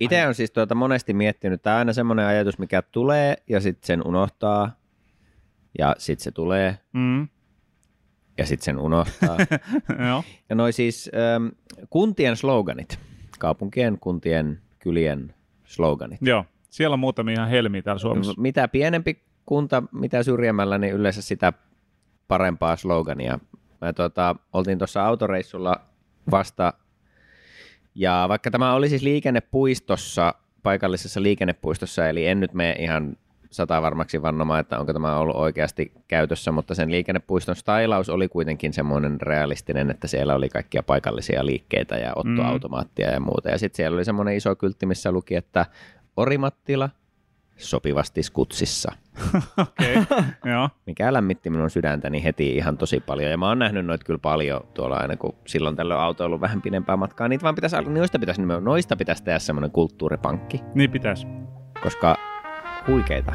Itse on siis tuota monesti miettinyt, tämä on aina semmoinen ajatus, mikä tulee ja sitten sen unohtaa ja sitten se tulee Mm. ja sitten sen unohtaa. Joo. ja noi siis ähm, kuntien sloganit, kaupunkien, kuntien, kylien sloganit. Joo. Siellä on muutamia ihan helmiä täällä Suomessa. Mitä pienempi kunta, mitä syrjemmällä, niin yleensä sitä parempaa slogania. Me tuota, oltiin tuossa autoreissulla vasta, ja vaikka tämä oli siis liikennepuistossa, paikallisessa liikennepuistossa, eli en nyt mene ihan sata varmaksi vannomaan, että onko tämä ollut oikeasti käytössä, mutta sen liikennepuiston stylaus oli kuitenkin semmoinen realistinen, että siellä oli kaikkia paikallisia liikkeitä ja ottoautomaattia ja muuta. Ja sitten siellä oli semmoinen iso kyltti, missä luki, että Orimattila sopivasti skutsissa, Okei. Okay. Joo. mikä lämmitti minun sydäntäni heti ihan tosi paljon. Ja mä oon nähnyt noita kyllä paljon tuolla aina, kun silloin tällöin auto on ollut vähän pidempää matkaa. Niitä vaan pitäisi, noista pitäisi, noista pitäisi tehdä semmoinen kulttuuripankki, Niin pitäisi. koska huikeita.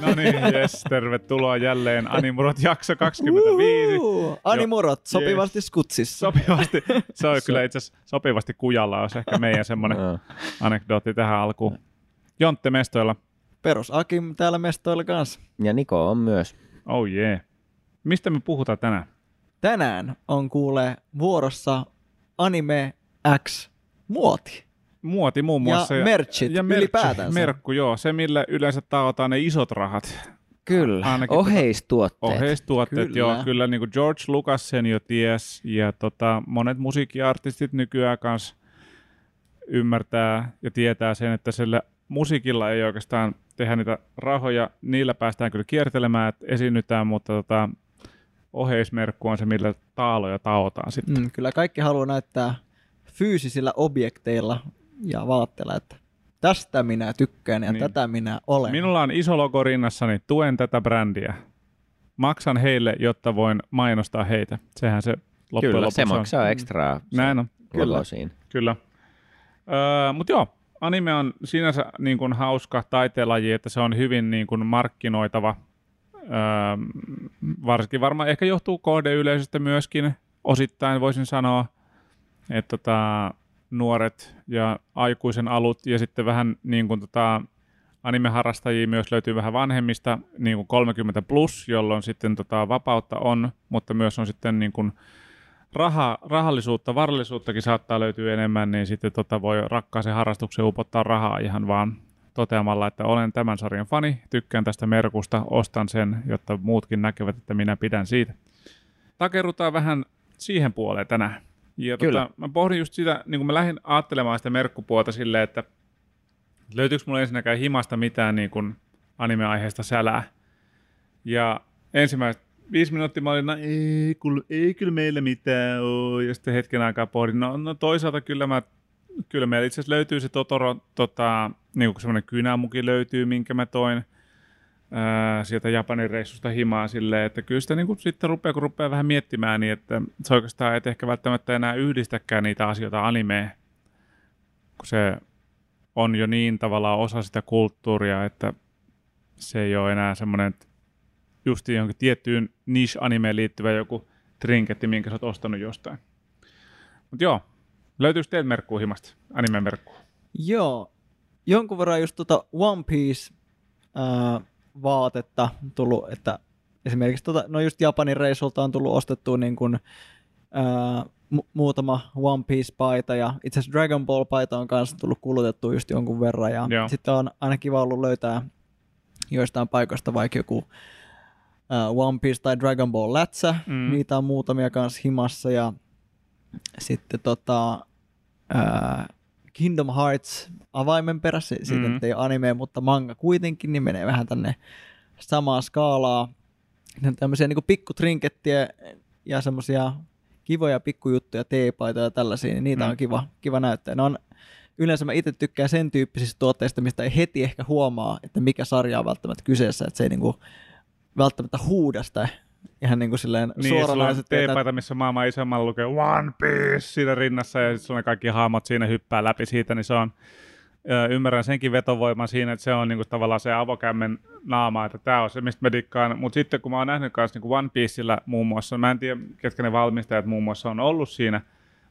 No niin, jes, tervetuloa jälleen Animurot jakso 25. Uhu, Animurot, sopivasti skutsissa. Sopivasti, se on kyllä itse asiassa sopivasti kujalla, olisi ehkä meidän semmoinen anekdootti tähän alkuun. Jontte mestoilla, Perus Akim täällä mestoilla kanssa. Ja Niko on myös. oh jee. Yeah. Mistä me puhutaan tänään? Tänään on kuule vuorossa Anime X muoti. Muoti muun muassa. Ja merchit ylipäätänsä. Merkku, joo. Se, millä yleensä taotaan ne isot rahat. Kyllä, Ainakin oheistuotteet. Oheistuotteet, Kyllä. joo. Kyllä niin kuin George Lucas sen jo ties. Ja tota, monet musiikkiartistit nykyään kanssa ymmärtää ja tietää sen, että sillä musiikilla ei oikeastaan tehdä niitä rahoja. Niillä päästään kyllä kiertelemään, että esiinnytään, mutta tota, oheismerkku on se, millä taaloja taotaan sitten. Mm, kyllä kaikki haluaa näyttää fyysisillä objekteilla ja vaatteilla, että tästä minä tykkään ja Niin. tätä minä olen. Minulla on iso logo rinnassani, tuen tätä brändiä. Maksan heille, jotta voin mainostaa heitä. Sehän se loppujen Kyllä, lopuksi se on. maksaa ekstraa Näin on. Kyllä. siinä. Kyllä. Öö, Mutta joo, anime on sinänsä niin kuin hauska taiteenlaji, että se on hyvin niin kuin markkinoitava. Öö, varsinkin varmaan ehkä johtuu kohdeyleisöstä myöskin osittain voisin sanoa, että tota, nuoret ja aikuisen alut ja sitten vähän niin kuin tota, animeharrastajia myös löytyy vähän vanhemmista, niin kuin 30 plus, jolloin sitten tota, vapautta on, mutta myös on sitten niin kuin raha, rahallisuutta, varallisuuttakin saattaa löytyä enemmän, niin sitten tota voi rakkaaseen harrastukseen upottaa rahaa ihan vaan toteamalla, että olen tämän sarjan fani, tykkään tästä merkusta, ostan sen, jotta muutkin näkevät, että minä pidän siitä. Takerrutaan vähän siihen puoleen tänään. Ja Kyllä. tota, mä pohdin just sitä, niin kun mä lähdin ajattelemaan sitä merkkupuolta silleen, että löytyykö mulla ensinnäkään himasta mitään niin kuin anime-aiheesta sälää. Ja ensimmäiset viisi minuuttia mä olin, no ei, kyllä, ei kyllä meillä mitään ole. Ja sitten hetken aikaa pohdin, no, no toisaalta kyllä mä kyllä meillä itse asiassa löytyy se Totoro, tota, niin kuin semmoinen kynämuki löytyy, minkä mä toin ää, sieltä Japanin reissusta himaa silleen, että kyllä sitä niin kuin sitten rupeaa, kun rupeaa vähän miettimään, niin että se oikeastaan et ehkä välttämättä enää yhdistäkään niitä asioita animeen, kun se on jo niin tavallaan osa sitä kulttuuria, että se ei ole enää semmoinen, että just johonkin tiettyyn niche-animeen liittyvä joku trinketti, minkä sä oot ostanut jostain. Mutta joo, löytyykö teiltä merkkuu himasta, anime-merkkuu? Joo, jonkun verran just tota One Piece ää, vaatetta tullut, että esimerkiksi tota, no just Japanin reissulta on tullut ostettua niin kuin, ää, mu- muutama One Piece-paita ja itse asiassa Dragon Ball-paita on kanssa tullut kulutettua just jonkun verran ja Joo. sitten on aina kiva ollut löytää joistain paikoista vaikka joku ää, One Piece tai Dragon Ball lätsä, Mm. mm. niitä on muutamia kanssa himassa ja sitten tota, ää, Kingdom Hearts avaimen perässä, siitä Mm. mm. ei ole anime, mutta manga kuitenkin, niin menee vähän tänne samaa skaalaa. Ne on tämmöisiä niin pikkutrinkettejä ja semmoisia kivoja pikkujuttuja, teepaitoja ja tällaisia, niin niitä mm. on kiva, kiva näyttää. Ne on, yleensä mä itse tykkään sen tyyppisistä tuotteista, mistä ei heti ehkä huomaa, että mikä sarja on välttämättä kyseessä, että se ei niinku välttämättä huuda sitä ihan niin kuin silleen Niin, suoranaiset tietää- teepaita, missä maailman isommalla lukee One Piece siinä rinnassa ja sitten kaikki hahmot siinä hyppää läpi siitä, niin se on ymmärrän senkin vetovoiman siinä, että se on niinku tavallaan se avokämmen naama, että tämä on se, mistä mä dikkaan. Mutta sitten kun mä oon nähnyt kanssa niinku One Piecellä muun muassa, mä en tiedä, ketkä ne valmistajat muun muassa on ollut siinä,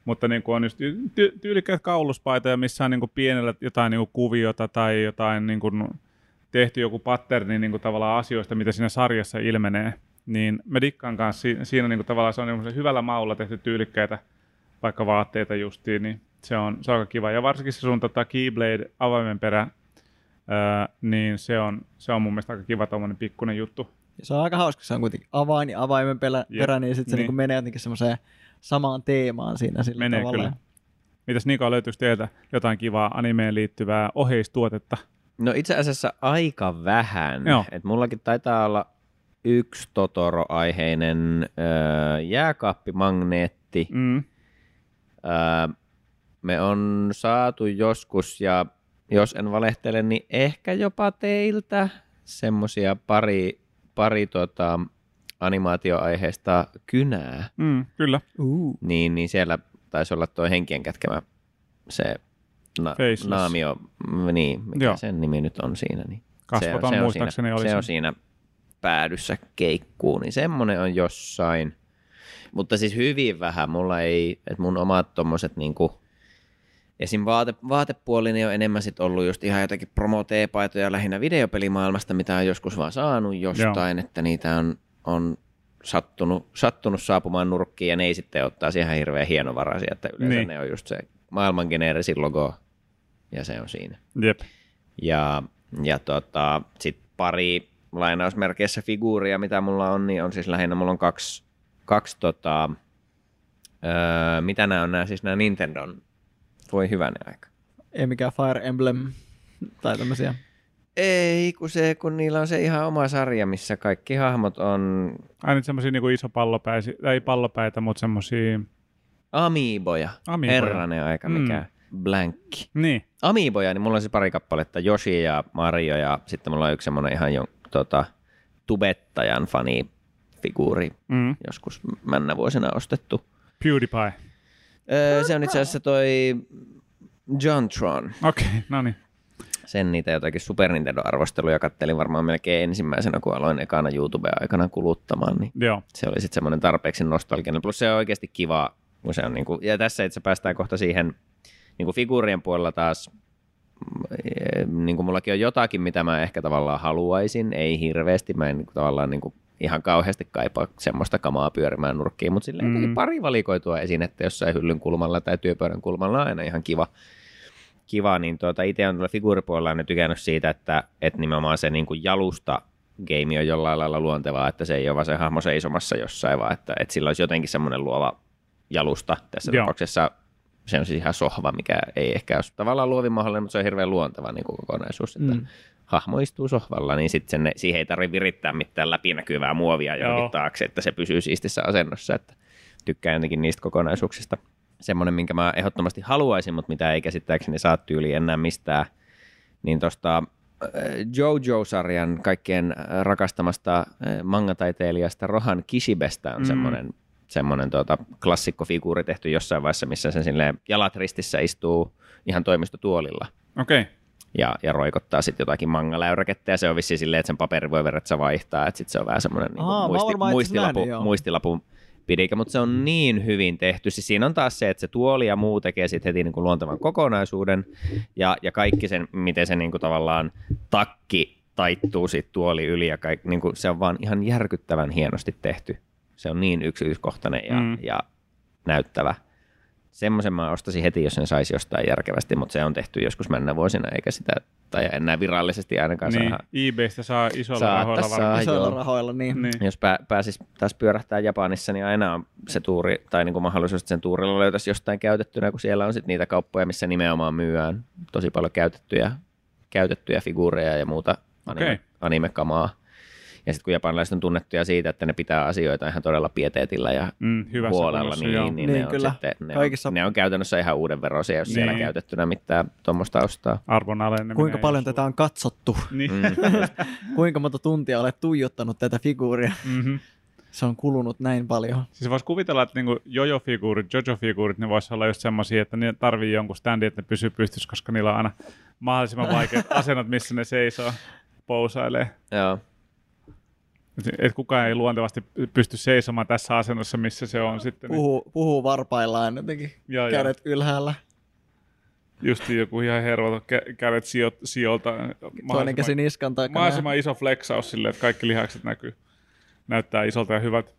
mutta niin kuin on just ty- tyylikkäät kauluspaitoja, missä on niin kuin pienellä jotain niin kuin kuviota tai jotain niin kuin tehty joku patterni niin kuin tavallaan asioista, mitä siinä sarjassa ilmenee. Niin mä dikkaan kanssa siinä, siinä niin kuin tavallaan se on niin hyvällä maulla tehty tyylikkäitä vaikka vaatteita justiin, niin se on, se on aika kiva. Ja varsinkin se sun tota, Keyblade avaimen perä, ää, niin se on, se on mun mielestä aika kiva tuommoinen pikkuinen juttu. Ja se on aika hauska, se on kuitenkin avain ja avaimen perä, Jep, perä niin sitten se niin. niin. menee jotenkin semmoiseen samaan teemaan siinä sillä Menee tavalla. kyllä. Mitäs Niko, löytyisi teiltä jotain kivaa animeen liittyvää oheistuotetta? No itse asiassa aika vähän. Joo. Et mullakin taitaa olla yksi Totoro-aiheinen öö, jääkaappimagneetti. Mm. Öö, me on saatu joskus, ja jos en valehtele, niin ehkä jopa teiltä semmosia pari, pari tota, animaatioaiheista kynää. Mm, kyllä. Uh. Niin, niin siellä taisi olla tuo henkien kätkemä se na- Faceless. naamio, niin, mikä Joo. sen nimi nyt on siinä. Niin Kasvoton se on muistaakseni siinä, oli se se. on siinä päädyssä keikkuu, niin semmonen on jossain. Mutta siis hyvin vähän. Mulla ei, että mun omat tommoset niinku, esim. Vaate, vaatepuoli niin on enemmän sit ollut just ihan jotakin promo-teepaitoja lähinnä videopelimaailmasta, mitä on joskus vaan saanut jostain, Joo. että niitä on, on sattunut, sattunut saapumaan nurkkiin ja ne ei sitten ottaa ihan hirveän hienovaraisia, että yleensä niin. ne on just se maailman geneerisin logo ja se on siinä. Jep. Ja, ja tota, sitten pari lainausmerkeissä figuuria, mitä mulla on, niin on siis lähinnä, mulla on kaksi, kaksi tota, öö, mitä nämä on nämä, siis nämä Nintendon, voi hyvänen aika. Ei mikään Fire Emblem tai tämmöisiä. Ei, kun se, kun niillä on se ihan oma sarja, missä kaikki hahmot on Aina semmoisia niinku iso pallopäitä, ei pallopäitä, mutta semmoisia, amiiboja. Amiiboja. Herranen aika, mikä mm. blankki. niin, Amiiboja, niin mulla on siis pari kappaletta, Yoshi ja Mario ja sitten mulla on yksi semmoinen ihan jo, tota, tubettajan fanifiguuri mm. joskus männä vuosina ostettu. PewDiePie. Öö, se on itse asiassa toi Jontron. Okei, okay, no niin. Sen niitä jotakin Super Nintendo-arvosteluja kattelin varmaan melkein ensimmäisenä, kun aloin ekana YouTube-aikana kuluttamaan, niin Joo. se oli sitten semmoinen tarpeeksi nostalginen. Plus se on oikeasti kiva, kun se on niinku, ja tässä itse päästään kohta siihen niinku figuurien puolella taas, niin kuin mullakin on jotakin, mitä mä ehkä tavallaan haluaisin, ei hirveästi, mä en niinku tavallaan niinku ihan kauheasti kaipaa semmoista kamaa pyörimään nurkkiin, mutta silleen Mm. pari valikoitua esinettä jossain hyllyn kulmalla tai työpöydän kulmalla on aina ihan kiva. kiva niin tuota, itse on tuolla figuuripuolella nyt tykännyt siitä, että, että nimenomaan se niin kuin jalusta game on jollain lailla luontevaa, että se ei ole vaan se hahmo seisomassa jossain, vaan että, että sillä olisi jotenkin semmoinen luova jalusta. Tässä. Joo. tapauksessa se on siis ihan sohva, mikä ei ehkä ole tavallaan luovin mahdollinen, mutta se on hirveän luonteva niin kuin kokonaisuus, että Mm. hahmo istuu sohvalla, niin sitten sen, siihen ei tarvitse virittää mitään läpinäkyvää muovia Joo. taakse, että se pysyy siistissä asennossa, että tykkään jotenkin niistä kokonaisuuksista. Semmoinen, minkä mä ehdottomasti haluaisin, mutta mitä ei käsittääkseni saa tyyli enää mistään, niin tuosta JoJo-sarjan kaikkien äh, rakastamasta äh, mangataiteilijasta Rohan Kishibestä on mm. semmoinen, semmoinen tuota, klassikkofiguuri tehty jossain vaiheessa, missä se silleen jalat ristissä istuu ihan toimistotuolilla Okei. Okay. ja, ja roikottaa sitten jotakin mangaläyräkettä ja se on vissiin silleen, että sen paperi voi verratsa vaihtaa, että sitten se on vähän semmoinen niin Aa, muisti, muistilapu, joo. muistilapun pidikä, mutta se on niin hyvin tehty. Siis siinä on taas se, että se tuoli ja muu tekee sitten heti niin kuin luontevan kokonaisuuden ja, ja kaikki sen, miten se niin kuin tavallaan takki taittuu siitä tuoli yli ja kaik, niin kuin se on vaan ihan järkyttävän hienosti tehty. Se on niin yksityiskohtainen ja, Mm. ja näyttävä. Semmoisen mä ostasin heti, jos sen saisi jostain järkevästi, mutta se on tehty joskus mennä vuosina, eikä sitä, tai enää virallisesti ainakaan Niin, saa. eBaystä saa isolla Saattaa rahoilla saa. varmaan. Isoilla joo. rahoilla, niin. Niin. Jos pää, pääsis taas pyörähtää Japanissa, niin aina on se tuuri, tai niin kuin mahdollisuus, että sen tuurilla löytäisi jostain käytettynä, kun siellä on sitten niitä kauppoja, missä nimenomaan myyään tosi paljon käytettyjä, käytettyjä figuureja ja muuta anime, Okei. animekamaa. Ja sitten kun japanilaiset on tunnettuja siitä, että ne pitää asioita ihan todella pieteetillä ja Mm, hyvässä huolella, kunnossa, joo. niin, niin, Niin, ne, on kyllä. sitten, ne, Kaikissa- on, ne on käytännössä ihan uuden veroisia, jos siellä Niin. käytettynä mitään tuommoista ostaa. Arvon. Kuinka paljon tätä on katsottu? Niin. Mm. Kuinka monta tuntia olet tuijottanut tätä figuuria? Mm-hmm. Se on kulunut näin paljon. Siis voisi kuvitella, että niinku jojo-figuurit, jojo-figuurit, ne voisi olla just semmoisia, että ne tarvii jonkun standin, että ne pysyy pystyssä, koska niillä on aina mahdollisimman vaikeat asennot, missä ne seisoo, pousailee. Joo. Et, kukaan ei luontevasti pysty seisomaan tässä asennossa, missä se on sitten. Niin, Puhuu, puhuu varpaillaan jotenkin joo, joo. kädet ylhäällä. Just joku ihan hervoton kä- kädet sijo- sijoilta. Toinen käsi niskan takana. mahdollisimman iso flexaus silleen, että kaikki lihakset näkyy. Näyttää isolta ja hyvät.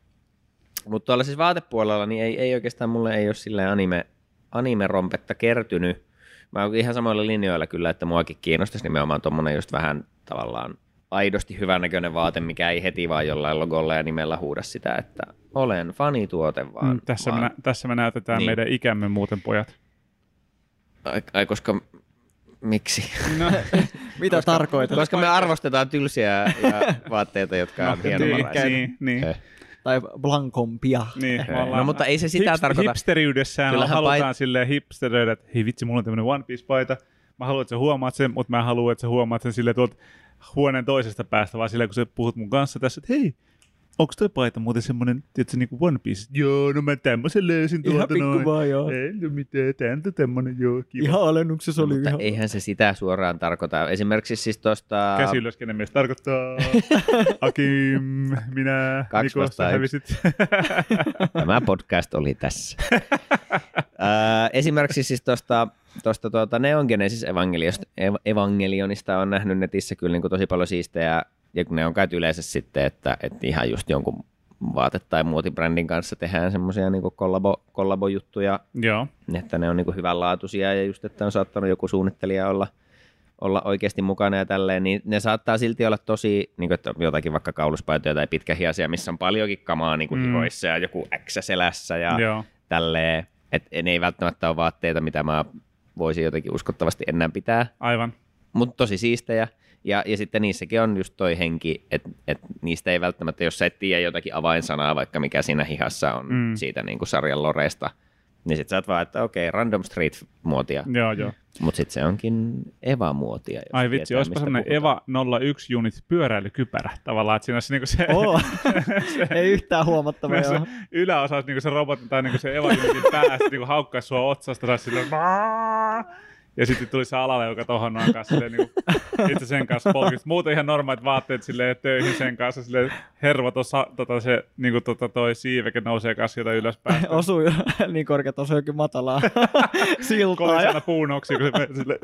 Mutta tuolla siis vaatepuolella niin ei, ei oikeastaan mulle ei ole silleen anime, anime-rompetta kertynyt. Mä oon ihan samoilla linjoilla kyllä, että muakin kiinnostaisi nimenomaan tuommoinen just vähän tavallaan aidosti hyvännäköinen vaate, mikä ei heti vaan jollain logolla ja nimellä huuda sitä, että olen fanituote vaan. Mm, tässä, vaan me, tässä me näytetään Niin. niin. meidän ikämme muuten, pojat. ai, ai, koska miksi? No, Mitä tarkoitat? koska me arvostetaan tylsiä ja vaatteita, jotka on no, hienovaraisia. niin, niin, Eh. Tai blankompia. niin, ollaan- No mutta ei se sitä Hips- tarkoita. Hipsteriydessään Kyllähän halutaan pait- silleen hipsteröidä, että hei vitsi, mulla on tämmöinen One Piece-paita. Mä haluan, että sä huomaat sen, mutta mä en halua, että sä huomaat sen silleen tuolta huoneen toisesta päästä, vaan silleen, kun sä puhut mun kanssa tässä, että hei, onko toi paita muuten semmoinen, tiedätkö, niin kuin One Piece? Joo, no mä tämmöisen löysin Ihan tuolta pikku noin. vaan, joo. Ei no mitään, tää on tämmönen, joo, kiva. Ihan alennuksessa oli mutta ihan... eihän se sitä suoraan tarkoita. Esimerkiksi siis tuosta... Käsi ylös, kenen mies tarkoittaa. Akim, minä, Kaksi Niko, sä hävisit. Tämä podcast oli tässä. Ää, esimerkiksi siis tuosta tuosta tuota Neon Genesis Evangelionista, Ev- Evangelionista on nähnyt netissä kyllä niin kuin tosi paljon siistejä, ja kun ne on käyty yleensä sitten, että, että ihan just jonkun vaate- tai muotibrändin kanssa tehdään semmoisia niin kollabo, kollabojuttuja, Joo, että ne on niin hyvänlaatuisia ja just, että on saattanut joku suunnittelija olla, olla oikeasti mukana ja tälleen, niin ne saattaa silti olla tosi, niin kuin, että jotakin vaikka kauluspaitoja tai pitkähiasia, missä on paljonkin kamaa niin kuin Mm. hihoissa ja joku X selässä ja joo. tälleen, että ne ei välttämättä ole vaatteita, mitä mä voisin jotenkin uskottavasti enää pitää, Aivan. mutta tosi siistejä. Ja, ja sitten niissäkin on just toi henki, että et niistä ei välttämättä, jos sä et tiedä jotakin avainsanaa, vaikka mikä siinä hihassa on Mm. siitä niin kuin sarjan loreesta, niin sit sä oot vaan, että okei, random street-muotia, Joo, joo. mutta sitten se onkin Eva-muotia. Ai vitsi, olisipa puhutaan. Eva 01 unit pyöräilykypärä. Tavallaan, että siinä olisi niinku se, Oo. se, Ei yhtään huomattavaa. se joo. yläosa olisi niinku se robotti tai niinku se Eva unitin päästä niinku haukkaisi sua otsasta saisi silleen! Ja sitten tuli se alalle, joka tohon noin kanssa silleen, niinku, itse sen kanssa polkista. Muuten ihan normaalit vaatteet silleen töihin sen kanssa silleen hervo tuossa tota se niinku tota toi siiveke nousee kanssa sieltä ylöspäin. Osui niin korkeat, että osui jokin matalaa siltaa. Kolis Ja... aina puunoksi, kun se menee silleen.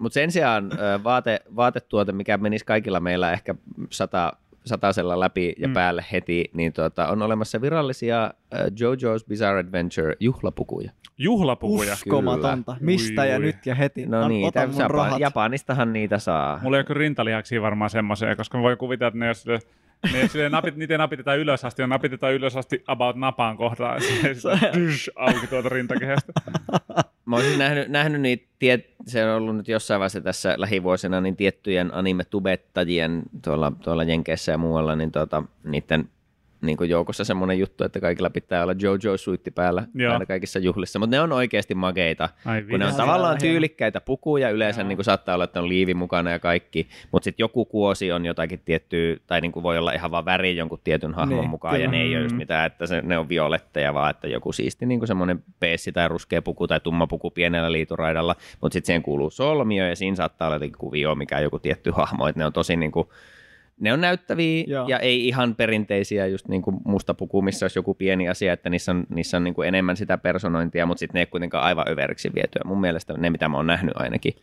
Mutta sen sijaan vaate, vaatetuote, mikä menisi kaikilla meillä ehkä sata, satasella läpi ja Mm. päälle heti, niin tuota, on olemassa virallisia ö, JoJo's Bizarre Adventure juhlapukuja. Juhlapukuja. Uskomatonta. Kyllä. Mistä Ui, ja ui. nyt ja heti. No An- niin, ota mun. Japanistahan niitä saa. Mulla ei ole kyllä rintalihaksia varmaan semmoisia, koska mä voin kuvitella, että ne jos ne jos sille napit, niitä napitetaan ylös asti, ja napitetaan ylös asti about napaan kohdalla, ja sitten se dysh, auki tuolta rintakehästä. Mä olisin nähnyt, nähnyt niitä, tiet, se on ollut nyt jossain vaiheessa tässä lähivuosina, niin tiettyjen anime-tubettajien tuolla, tuolla Jenkeissä ja muualla, niin tuota, niiden niin kuin joukossa semmoinen juttu, että kaikilla pitää olla JoJo-suitti päällä Joo. aina kaikissa juhlissa, mutta ne on oikeasti makeita. Ai kun ne on tavallaan Hieno. tyylikkäitä pukuja, yleensä Joo. niin kuin saattaa olla, että on liivi mukana ja kaikki, mutta sitten joku kuosi on jotakin tiettyä, tai niin kuin voi olla ihan vaan väri jonkun tietyn hahmon Niin, mukaan, ja kyllä. ne ei ole just Mm. mitään, että se, ne on violetteja, vaan että joku siisti niin kuin semmoinen peessi tai ruskea puku tai tumma puku pienellä liituraidalla, mutta sitten siihen kuuluu solmio, ja siinä saattaa olla jotenkin kuvio, mikä on joku tietty hahmo, että ne on tosi niin kuin, ne on näyttäviä Joo. ja ei ihan perinteisiä, just niin kuin musta puku, missä olisi joku pieni asia, että niissä on, niissä on niin kuin enemmän sitä personointia, mutta sitten ne ei kuitenkaan aivan överiksi vietyä. Mun mielestä ne, mitä mä oon nähnyt ainakin,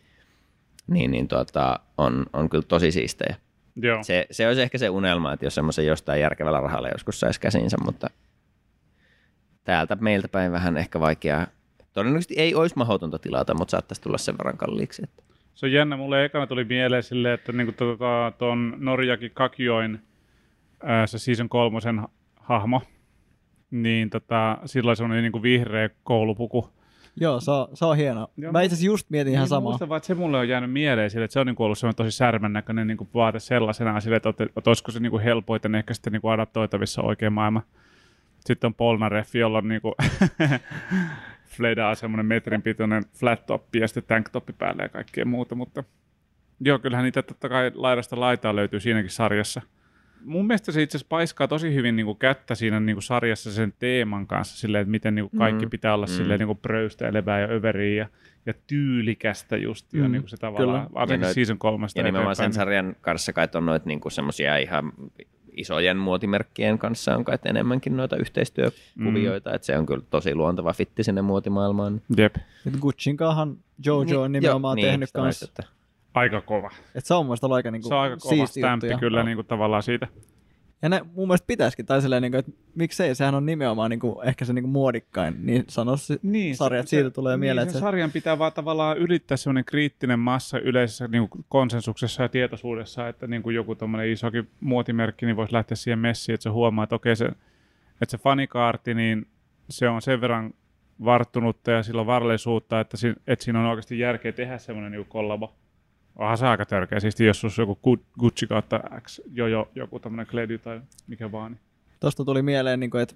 niin, niin tuota, on, on kyllä tosi siistejä. Joo. Se, se olisi ehkä se unelma, että jos semmoisen jostain järkevällä rahalla joskus saisi käsinsä, mutta täältä meiltä päin vähän ehkä vaikeaa. Todennäköisesti ei olisi mahdotonta tilata, mutta saattaisi tulla sen verran kalliiksi. Että. Se on jännä, mulle ekana tuli mieleen silleen, että niinku tota, ton Norjaki Kakioin ää, se season kolmosen ha- hahmo, niin tota, sillä oli semmoinen niinku vihreä koulupuku. Joo, se on, se on hieno. Joo, Mä itse asiassa just mietin ihan Niin, samaa. Muistan vaan, että se mulle on jäänyt mieleen sille, että se on niinku ollut semmoinen tosi särmän näköinen niinku vaate sellaisena sille, että, että, olisiko se niinku helpoiten ehkä sitten niinku adaptoitavissa oikein maailma. Sitten on Polnareffi, jolla on niinku Fledaa semmoinen metrin pituinen flat top ja sitten tanktoppi päälle ja kaikkea muuta, mutta joo, kyllähän niitä totta kai laidasta laitaa löytyy siinäkin sarjassa. mun mielestä se itse asiassa paiskaa tosi hyvin niin kuin kättä siinä niin kuin sarjassa sen teeman kanssa, silleen, että miten niin kuin kaikki Mm. pitää olla Mm. silleen niin kuin pröystelevää ja överiä ja, ja tyylikästä just, ja Mm, niin kuin se tavallaan, kyllä. Ja noit- season kolmesta Ja nimenomaan sen sarjan kanssa kai on noita niinku semmoisia ihan isojen muotimerkkien kanssa on kai enemmänkin noita yhteistyökuvioita, että se on kyllä tosi luonteva fitti sinne muotimaailmaan. Jep, Gucciin kanssa Jojo on Niin, nimenomaan joo, tehnyt sitä kanssa. että- aika kova. Että se on mun mielestä ollut aika, niinku Se on aika kova stämppi juttu. kyllä Ja, niin kuin tavallaan siitä. Ja ne mun mielestä pitäisikin, tai silleen, niinku, että miksei, sehän on nimenomaan niinku, ehkä se niinku muodikkain, niin sano Niin, sarja, että siitä tulee mieleen, Niin, että se, sarjan pitää vaan tavallaan ylittää semmoinen kriittinen massa yleisessä niin kuin konsensuksessa ja tietoisuudessa, että niin kuin joku tommonen isokin muotimerkki niin voisi lähteä siihen messiin, että se huomaa, että okei se, että se fanikaarti, niin se on sen verran varttunutta ja sillä on varallisuutta, että, si, että siinä on oikeasti järkeä tehdä semmoinen niin kollabo. Onhan se aika törkeä. Siis jos olisi joku Gu- Gucci kautta X, jo, jo joku tämmöinen Kledy tai mikä vaan. Niin. Tosta tuli mieleen, niinku, että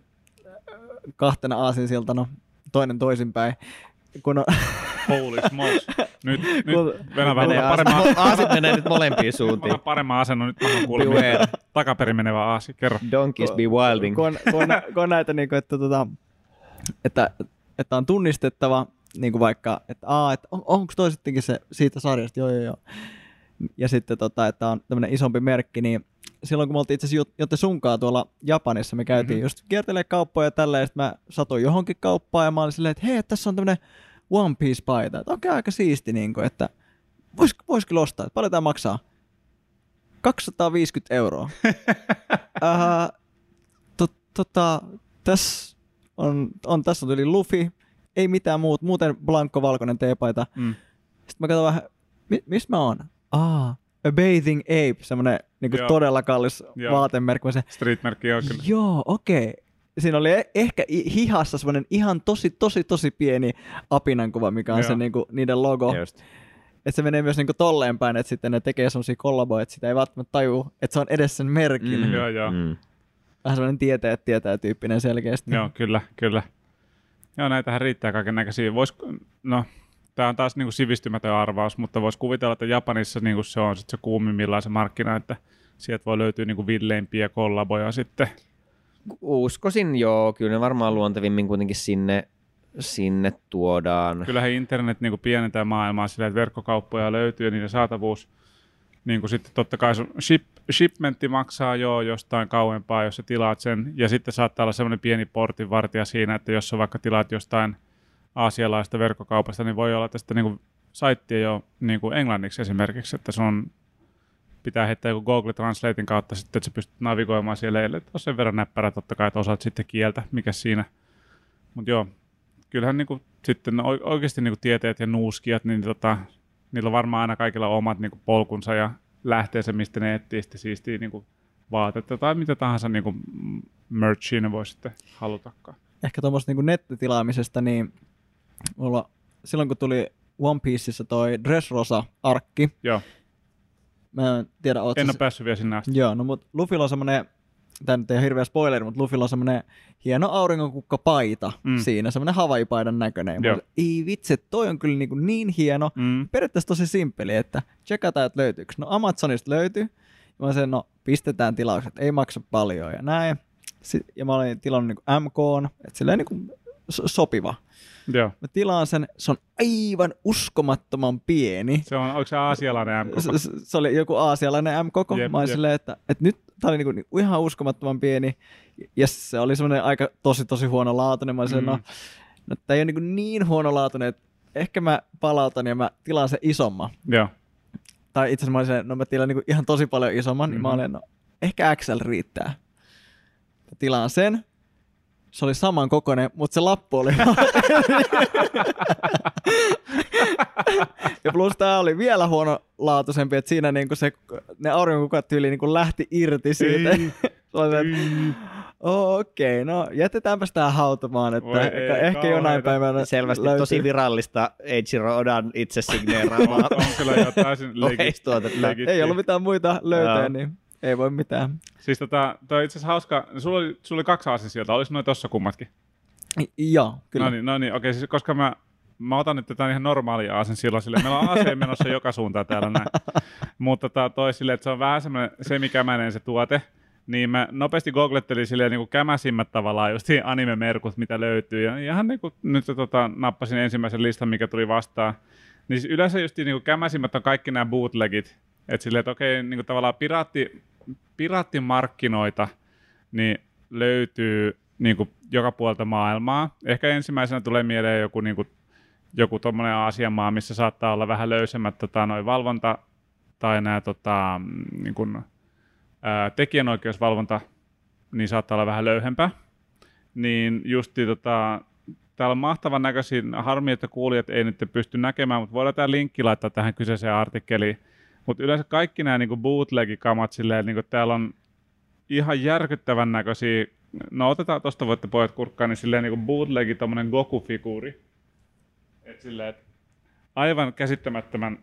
kahtena aasinsiltana, toinen toisinpäin, kun on, Holy smokes. Nyt, nyt kun, Venä vähän Menee paremman, aasit, menee nyt molempiin Mä suuntiin. otan paremman asennon, nyt mä Beware. mitä takaperin menevä aasi. Kerro. Donkeys be wilding. kun, kun, kun on näitä, niin kuin, että, tota, että, että on tunnistettava, niin kuin vaikka, että, aa, että on, onko toi sittenkin se siitä sarjasta, joo joo joo. Ja sitten, tota, että on tämmöinen isompi merkki, niin silloin kun me oltiin itse asiassa Jotte sunkaa tuolla Japanissa, me käytiin Mhm. mm-hmm. just kiertelee kauppoja ja tälleen, sitten mä satuin johonkin kauppaan ja mä olin silleen, että hei, tässä on tämmöinen One Piece-paita, että okei, aika siisti, niin kuin, että vois, vois kyllä ostaa, että paljon tämä maksaa? 250 euroa. uh, to, tota, tässä on, on, tässä on yli Luffy, ei mitään muut, muuten blankko-valkoinen teepaita. Mm. Sitten mä katson vähän, mi, missä mä oon? Ah, A Bathing Ape, semmonen niin Joo. todella kallis Joo. vaatemerkki. Se, Streetmerkki on kyllä. joo, okei. Okay. Siinä oli e- ehkä hihassa semmoinen ihan tosi, tosi, tosi pieni apinankuva, mikä on Joo. se niinku, niiden logo. Just. Että se menee myös niinku tolleen päin, että sitten ne tekee semmoisia kollaboja, että sitä ei välttämättä taju, että se on edes sen merkin. Mm. Joo, joo. Mm. Vähän semmoinen tietää, tietää tyyppinen selkeästi. Joo, kyllä, kyllä. Joo, näitähän riittää kaiken näköisiä. Vois, no, tämä on taas niinku sivistymätön arvaus, mutta voisi kuvitella, että Japanissa niinku se on sit se kuumimmillaan se markkina, että sieltä voi löytyä niinku villeimpiä kollaboja sitten. Uskoisin joo, kyllä ne varmaan luontevimmin kuitenkin sinne, sinne tuodaan. Kyllähän internet niinku pienentää maailmaa sillä, että verkkokauppoja löytyy ja niiden saatavuus, niin kuin sitten totta kai sun ship, shipmentti maksaa jo jostain kauempaa, jos sä tilaat sen, ja sitten saattaa olla semmoinen pieni portinvartija siinä, että jos sä vaikka tilaat jostain aasialaista verkkokaupasta, niin voi olla tästä niinku saittia jo niinku englanniksi esimerkiksi, että sun pitää heittää joku Google Translatein kautta sitten, että sä pystyt navigoimaan siellä, eli on sen verran näppärä totta kai, että osaat sitten kieltä, mikä siinä. Mutta joo, kyllähän niinku, sitten ne oi- oikeasti niinku tieteet ja nuuskijat, niin tota, niillä on varmaan aina kaikilla omat niinku polkunsa ja lähteensä, mistä ne etsii sitten siistiä niinku vaatetta tai mitä tahansa niinku merchia ne voi sitten halutakaan. Ehkä tuommoista niinku nettitilaamisesta, niin mulla, silloin kun tuli One Pieceissa toi Dressrosa-arkki, Joo, mä en tiedä, en ole se- päässyt vielä sinne asti. Joo, no mut Luffilla on semmonen, tää nyt ei ole hirveä spoileri, mutta Luffilla on semmonen hieno auringonkukkapaita Mm. siinä, semmonen havaipaidan näköinen. Joo. olin, Ei vitsi, toi on kyllä niin, kuin niin hieno. Mm. Periaatteessa tosi simppeli, että tsekataan, että löytyykö. No Amazonista löytyy. Ja mä sen, no pistetään tilaukset, ei maksa paljon ja näin. Ja mä olin tilannut niin MK, että silleen niin kuin sopiva. Joo, Mä tilaan sen, se on aivan uskomattoman pieni. se on, onko se aasialainen M? Se, se, oli joku aasialainen M-koko. Jep, Mä olin silleen, että, että nyt tää oli niinku, niinku ihan uskomattoman pieni. Ja se oli semmoinen aika tosi tosi huono laatuinen. Mä silleen, Mm. no, no tää ei ole niinku niin huono laatuinen, että ehkä mä palautan ja mä tilaan sen isomman. Joo, Tai itse asiassa mä olin silleen, no mä tilaan niinku ihan tosi paljon isomman, mm-hmm. niin mä Mhm. olin, no ehkä XL riittää. Mä tilaan sen. Se oli saman kokoinen, mutta se lappu oli Ja plus tää oli vielä huonolaatuisempi, että siinä niinku se, ne aurinkokukat tyyli niinku lähti irti siitä. Oh, okei, no jätetäänpäs tää hautumaan, että Voi ehkä, ei, ehkä jonain päivänä Selvästi löytyy. tosi virallista Eiichiro Odan itse signeeraamaa on, on kyllä jo täysin legit. Ei ollut mitään muita löytöjä, niin ei voi mitään. Siis tota, toi on itse asiassa hauska, sulla oli, sulla oli kaksi aasin sieltä, oliko noin tossa kummatkin? Joo, kyllä. No niin, no niin, okei, siis koska mä, mä otan nyt tätä ihan normaalia aasen silloin silleen, meillä on ase menossa joka suuntaan täällä näin. Mutta tota, toi silleen, että se on vähän semmoinen semikämäinen se tuote, Niin mä nopeasti googlettelin silleen niin kuin kämäsimmät tavallaan just anime-merkut, mitä löytyy. Ja ihan niin kuin nyt tota, nappasin ensimmäisen listan, mikä tuli vastaan. Niin siis yleensä just niin kuin kämäsimmät on kaikki nämä bootlegit. Että silleen, että okei, niin kuin tavallaan piraatti, piraattimarkkinoita niin löytyy niin kuin joka puolta maailmaa. Ehkä ensimmäisenä tulee mieleen joku, niin kuin, joku tuommoinen Aasian maa, missä saattaa olla vähän löysemmät tota, noin valvonta tai nämä tota, niin kuin, ää, tekijänoikeusvalvonta, niin saattaa olla vähän löyhempää. Niin justi tota, täällä on mahtavan näköisiä, harmi, että kuulijat ei nyt pysty näkemään, mutta voidaan tämä linkki laittaa tähän kyseiseen artikkeliin. Mutta yleensä kaikki nämä niin bootleg-kamat silleen, niin täällä on ihan järkyttävän näköisiä, no otetaan tuosta voitte pojat kurkkaa, niin silleen niin bootlegi tommonen Goku-figuuri. Et silleen, et aivan käsittämättömän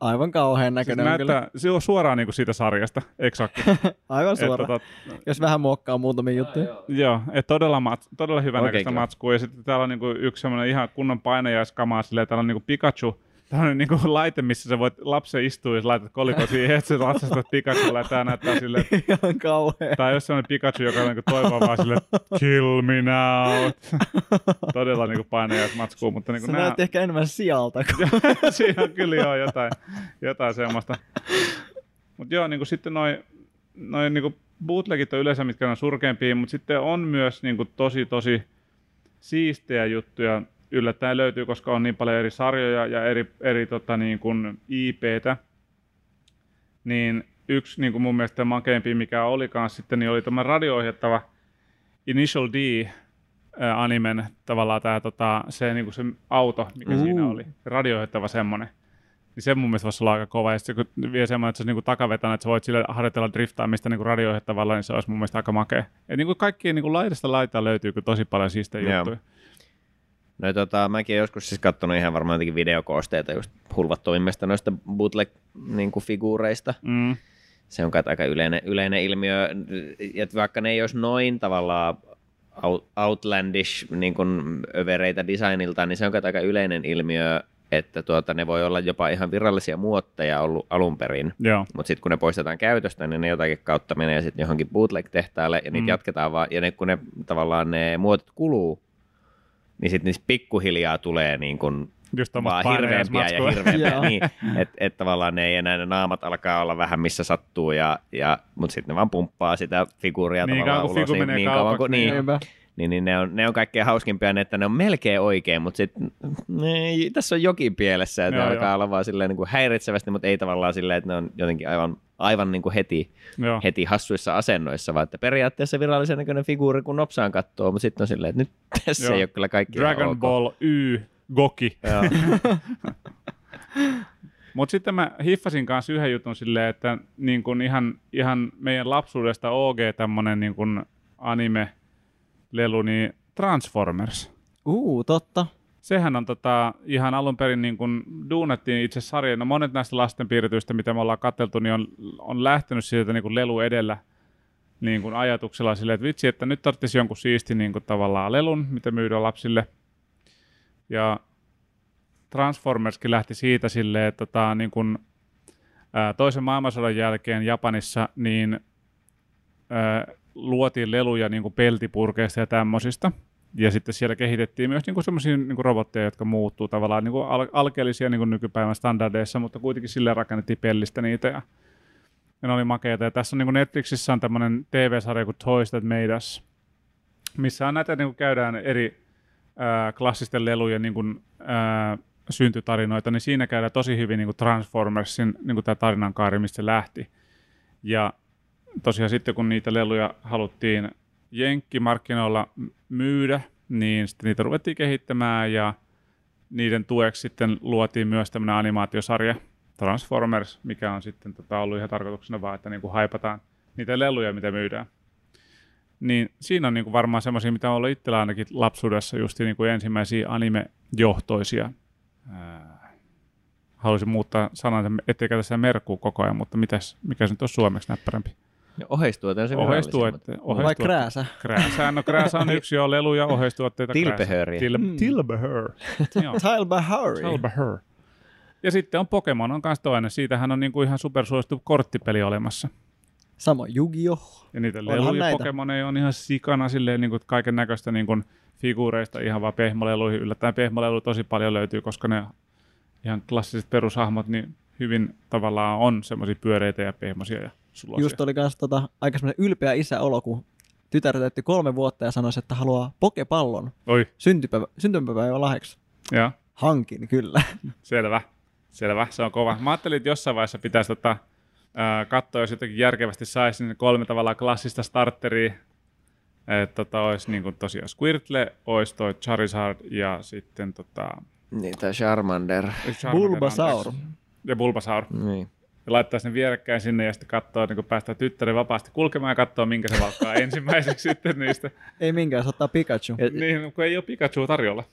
Aivan kauhean Siis näköinen kyllä. näyttää, se on suoraan niin kuin siitä sarjasta, eksakti. Aivan suora. että, tot, Jos vähän muokkaa muutamia juttuja. joo, et todella, mat, todella hyvän Oikein näköistä matskua. Ja sitten täällä on niinku yksi semmoinen ihan kunnon painajaiskamaa, silleen, täällä on niinku Pikachu, tämmöinen niinku laite, missä sä voit lapsen istua ja sä laitat kolikon siihen, että sä ratsastat Pikachulla ja tää näyttää silleen, Ihan kauhea. Tai jos semmoinen Pikachu, joka on niinku toivoo vaan että kill me now. Todella niinku painajais matskuu, mutta niinku Se nää, näytti ehkä enemmän sijalta. Kuin... siinä on kyllä joo jotain, jotain semmoista. Mutta joo, niinku sitten noin noi niinku bootlegit on yleensä, mitkä on surkeimpia, mutta sitten on myös niinku tosi tosi siistejä juttuja yllättäen löytyy, koska on niin paljon eri sarjoja ja eri, eri tota, niin kuin IPtä. Niin yksi niin kuin mun mielestä makeimpi, mikä oli kanssa sitten, niin oli tämä radio-ohjattava Initial D animen tavallaan tämä tota, se, niin kuin se auto, mikä uh. siinä oli, radio-ohjattava semmoinen. Niin se mun mielestä voisi olla aika kova. Ja sitten kun vie semmoinen, että se on niin kuin takavetana, että sä voit sille harjoitella driftaamista niin radio-ohjattavalla, niin se olisi mun mielestä aika makea. Ja niin kuin kaikki niin kuin laidasta laitaa löytyy tosi paljon siistejä Joo. juttuja. No tota, mäkin olen joskus siis katsonut ihan varmaan jotenkin videokoosteita just hulvattomimmista noista bootleg-figuureista. Mm. Se on kai aika yleinen, yleinen ilmiö, että vaikka ne ei olisi noin tavallaan out- outlandish niin kuin övereitä designilta, niin se on kai aika yleinen ilmiö, että tuota, ne voi olla jopa ihan virallisia muotteja ollut alun perin. Mutta sitten kun ne poistetaan käytöstä, niin ne jotakin kautta menee sitten johonkin bootleg-tehtaalle ja niitä Mm. jatketaan vaan. Ja ne, kun ne tavallaan ne muotot kuluu, niin sitten niistä pikkuhiljaa tulee niin kuin Just vaan hirveämpiä ja hirveämpiä. Niin, että et tavallaan ne ei enää, ne naamat alkaa olla vähän missä sattuu, ja, ja, mutta sitten ne vaan pumppaa sitä figuuria Niin tavallaan ulos. figu menee niin, kauan kuin, niin niin, niin, niin ne, on, ne on kaikkein hauskimpia, ne, että ne on melkein oikein, mutta sitten tässä on jokin pielessä, että Joo, ne alkaa joo. olla vaan silleen niin kuin häiritsevästi, mutta ei tavallaan silleen, että ne on jotenkin aivan, aivan niin kuin heti, Joo. heti hassuissa asennoissa, vaan että periaatteessa virallisen näköinen figuuri, kun nopsaan katsoo, mutta sitten on silleen, että nyt tässä Joo. ei ole kyllä kaikki Dragon ok. Ball Y Goki. Mutta sitten mä hiffasin kanssa yhden jutun silleen, että niin kun ihan, ihan meidän lapsuudesta OG tämmönen niin kun anime-lelu, niin Transformers. Uu, totta. Sehän on tota, ihan alun perin niin kun duunattiin itse sarja. No monet näistä lastenpiirretyistä, mitä me ollaan katseltu, niin on, on lähtenyt siitä niin kun lelu edellä niin kun ajatuksella silleen, että vitsi, että nyt tarvitsisi jonkun siisti niin kun tavallaan lelun, mitä myydään lapsille. Ja Transformerskin lähti siitä silleen, että tota, niin kun, ää, toisen maailmansodan jälkeen Japanissa niin ää, luotiin leluja niin kuin peltipurkeista ja tämmöisistä. Ja sitten siellä kehitettiin myös niin semmoisia niin robotteja, jotka muuttuu tavallaan niin al- alkeellisia niin kuin nykypäivän standardeissa, mutta kuitenkin sille rakennettiin pellistä niitä. Ja, ja ne oli makeita. Ja tässä on niin kuin Netflixissä on tämmöinen TV-sarja kuin Toys That Made Us, missä on näitä niin kuin käydään eri ää, klassisten lelujen niin kuin, ää, syntytarinoita, niin siinä käydään tosi hyvin niin kuin Transformersin niin kuin tämä tarinankaari, mistä se lähti. Ja tosiaan sitten kun niitä leluja haluttiin jenkkimarkkinoilla myydä, niin sitten niitä ruvettiin kehittämään ja niiden tueksi sitten luotiin myös tämmöinen animaatiosarja Transformers, mikä on sitten tota, ollut ihan tarkoituksena vaan, että niinku haipataan niitä leluja, mitä myydään. Niin siinä on niinku varmaan semmoisia, mitä on ollut itsellä ainakin lapsuudessa just niinku ensimmäisiä anime-johtoisia. Haluaisin muuttaa sanan, ettei käytä sitä merkkuu koko ajan, mutta mitäs, mikä se nyt on suomeksi näppärämpi? On se virallisin, Vai krääsä. Krääsää. No krääsä on yksi jo leluja, oheistuotteita. Tilbehöriä. Til, Mm. tilbehör. Joo, Tilbehuri. tilbehör. Ja sitten on Pokemon on kanssa toinen. Siitähän on niinku ihan supersuosittu korttipeli olemassa. Samoin Yu-Gi-Oh! Ja niitä Onhan leluja näitä. Pokemoneja on ihan sikana silleen niin kaiken näköistä niin kuin figuureista ihan vaan pehmoleluihin. Yllättäen pehmolelu tosi paljon löytyy, koska ne ihan klassiset perushahmot niin hyvin tavallaan on semmoisia pyöreitä ja pehmoisia ja suloisia. Just oli kans tota, aika semmoinen ylpeä isäolo, kun tytär täytti kolme vuotta ja sanoi, että haluaa pokepallon Oi, syntypäivä, syntymäpäivän lahjaksi. ja Hankin, kyllä. selvä. Selvä, se on kova. Mä ajattelin, että jossain vaiheessa pitäisi tota, ää, katsoa, jos jotenkin järkevästi saisi niin kolme tavallaan klassista starteria. Että tota, olisi niin kuin tosiaan Squirtle, olisi toi Charizard ja sitten tota, Niin, tai Charmander. Charmander, Bulbasaur. anteeksi. Ja Bulbasaur. Niin. Ja laittaa sen vierekkäin sinne ja sitten katsoo, niin kun päästään tyttären vapaasti kulkemaan ja katsoo, minkä se valkkaa ensimmäiseksi sitten niistä. Ei minkään, se ottaa Pikachu. Ja- Niin, kun ei ole Pikachu tarjolla.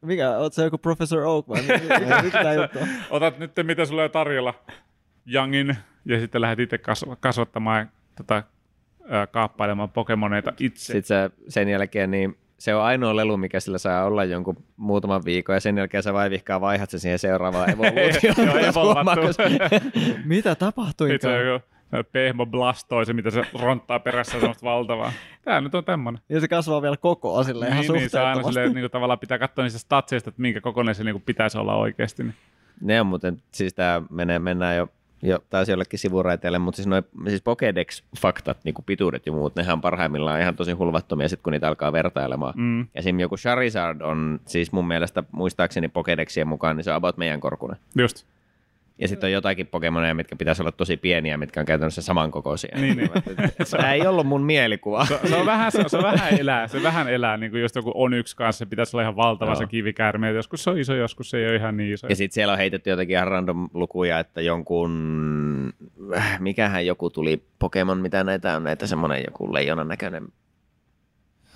Mikä, oot sä joku Professor Oak vai? mi- mi- Mikä tää juttu on? Otat nyt, mitä sulla on tarjolla, Youngin, ja sitten lähdet itse kasv- kasvattamaan tota, kaappailemaan Pokemoneita itse. Sitten se, sen jälkeen niin se on ainoa lelu, mikä sillä saa olla jonkun muutaman viikon, ja sen jälkeen sä vaivihkaa vaihdat sen siihen seuraavaan evoluutioon. Joo. Mitä tapahtui? Itse on joku pehmo blastoise, mitä se ronttaa perässä semmoista valtavaa. Tää nyt on tämmönen. Ja se kasvaa vielä koko silleen ihan Niin, niin, se aina silleen, niin kuin, tavallaan pitää katsoa niistä statseista, että minkä kokoinen se niin kuin, pitäisi olla oikeasti. Niin. Ne on muuten, siis tää menee, mennään jo, jo taas jollekin sivuraiteelle, mutta siis, noi, siis Pokédex-faktat, niin kuin pituudet ja muut, nehän on parhaimmillaan ihan tosi hulvattomia sit, kun niitä alkaa vertailemaan. Mm. Esim. joku Charizard on siis mun mielestä muistaakseni Pokédexien mukaan, niin se on about meidän korkunen. Just. Ja sitten on jotakin Pokemoneja, mitkä pitäisi olla tosi pieniä, mitkä on käytännössä samankokoisia. Niin, niin. Tämä ei ollut mun mielikuva. Se, se, on vähän, se, se, on vähän elää, se vähän elää, niin kuin just joku on yksi kanssa, se pitäisi olla ihan valtava Joo. se kivikäärme, että joskus se on iso, joskus se ei ole ihan niin iso. Ja sitten siellä on heitetty jotakin ihan random lukuja, että jonkun, äh, mikähän joku tuli, Pokemon, mitä näitä on, näitä semmoinen joku leijonan näköinen.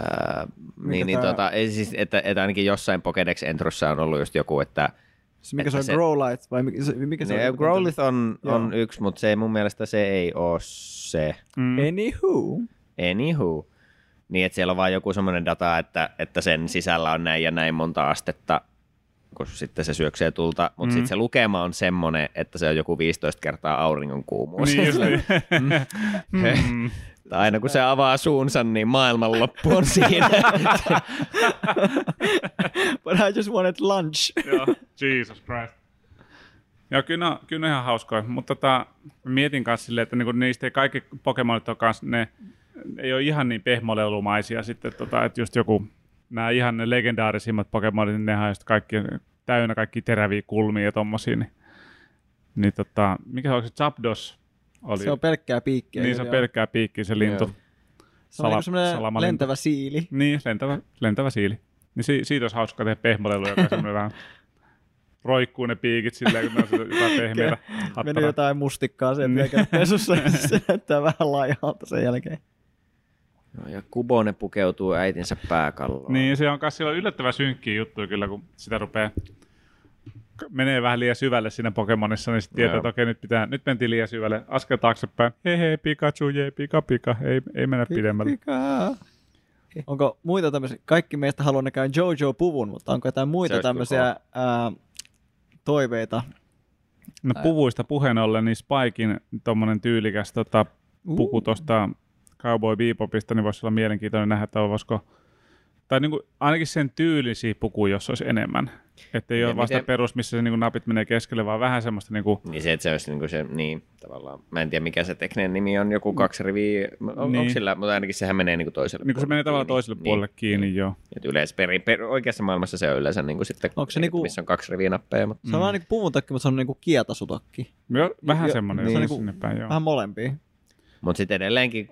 Ää, niin, niin tota, ei siis, että, että ainakin jossain Pokédex-entrossa on ollut just joku, että Se, mikä se on, se- Growlite vai mikä se, mikä se ne, on? Growlithe on, on yksi, mutta se mun mielestä se ei ole se. Mm. Anywho. Anywho. Niin, että siellä on vaan joku semmoinen data, että, että sen sisällä on näin ja näin monta astetta, kun sitten se syöksee tulta, mutta Mm. mm. sitten se lukema on semmoinen, että se on joku 15 kertaa auringon kuumuus. Niin just niin. Mm. Tai aina kun se avaa suunsa, niin maailmanloppu on siinä. But I just wanted lunch. Joo, Jesus Christ. Joo, kyllä, on- kyllä on ihan hauskoja, mutta tota, mietin kanssa silleen, että niinku niistä ei kaikki Pokemonit on kanssa, ne ei ole ihan niin pehmolelumaisia sitten, tota, että just joku, nämä ihan ne legendaarisimmat Pokemonit, niin nehän on just kaikki täynnä kaikki teräviä kulmia ja tommosia, niin, niin tota, mikä se oli se Zapdos? Oli. Se on pelkkää piikkiä. niin se on pelkkää piikki se lintu. Joo. Se on semmoinen salamalintu. lentävä siili. Niin, lentävä, lentävä siili. Niin si- siitä olisi hauska tehdä pehmolelu, joka on semmoinen vähän roikkuu ne piikit silleen, kun ne on sitä jotain pehmeitä. Meni jotain mustikkaa sen Niin. jälkeen pesussa, ja se näyttää vähän laihalta sen jälkeen. Joo, ja Kubone pukeutuu äitinsä pääkalloon. Niin, se on myös yllättävän synkkiä juttuja kyllä, kun sitä rupeaa menee vähän liian syvälle siinä Pokemonissa, niin sitten tietää, että okei, nyt, pitää, nyt mentiin liian syvälle. Askel taaksepäin. Hei hei, Pikachu, jee, pika pika. Ei, ei mennä pidemmälle. Pika. Onko muita tämmöisiä, kaikki meistä haluaa näkään Jojo-puvun, mutta onko jotain muita tämmöisiä ää, toiveita? No puvuista puheen ollen, niin Spikein tommonen tyylikäs tota, puku tuosta Cowboy Bebopista, niin voisi olla mielenkiintoinen nähdä, että voisiko tai niin kuin, ainakin sen tyylisiä pukuja, jos olisi enemmän. Että ei Miten- ole vasta miten- perus, missä se niin kuin napit menee keskelle, vaan vähän semmoista niin kuin, Niin se, että se olisi niin, kuin se, niin tavallaan, mä en tiedä mikä se tekninen nimi on, joku kaksi riviä, on, Niin. niin. onko sillä, mutta ainakin sehän menee niin kuin toiselle niin kuin se menee tavallaan toiselle puolelle kiinni, Niin. joo. Et yleensä peri, per, oikeassa maailmassa se on yleensä niin kuin sitten, Onko se niin, niinku- missä on kaksi riviä nappeja, mutta Se on vähän niin kuin puvun takki, mutta se on niin kuin kietasutokki. Jo, vähän Jo- semmoinen, se niin, on niin niinku- sinne päin, joo. Vähän molempia. Mutta sitten edelleenkin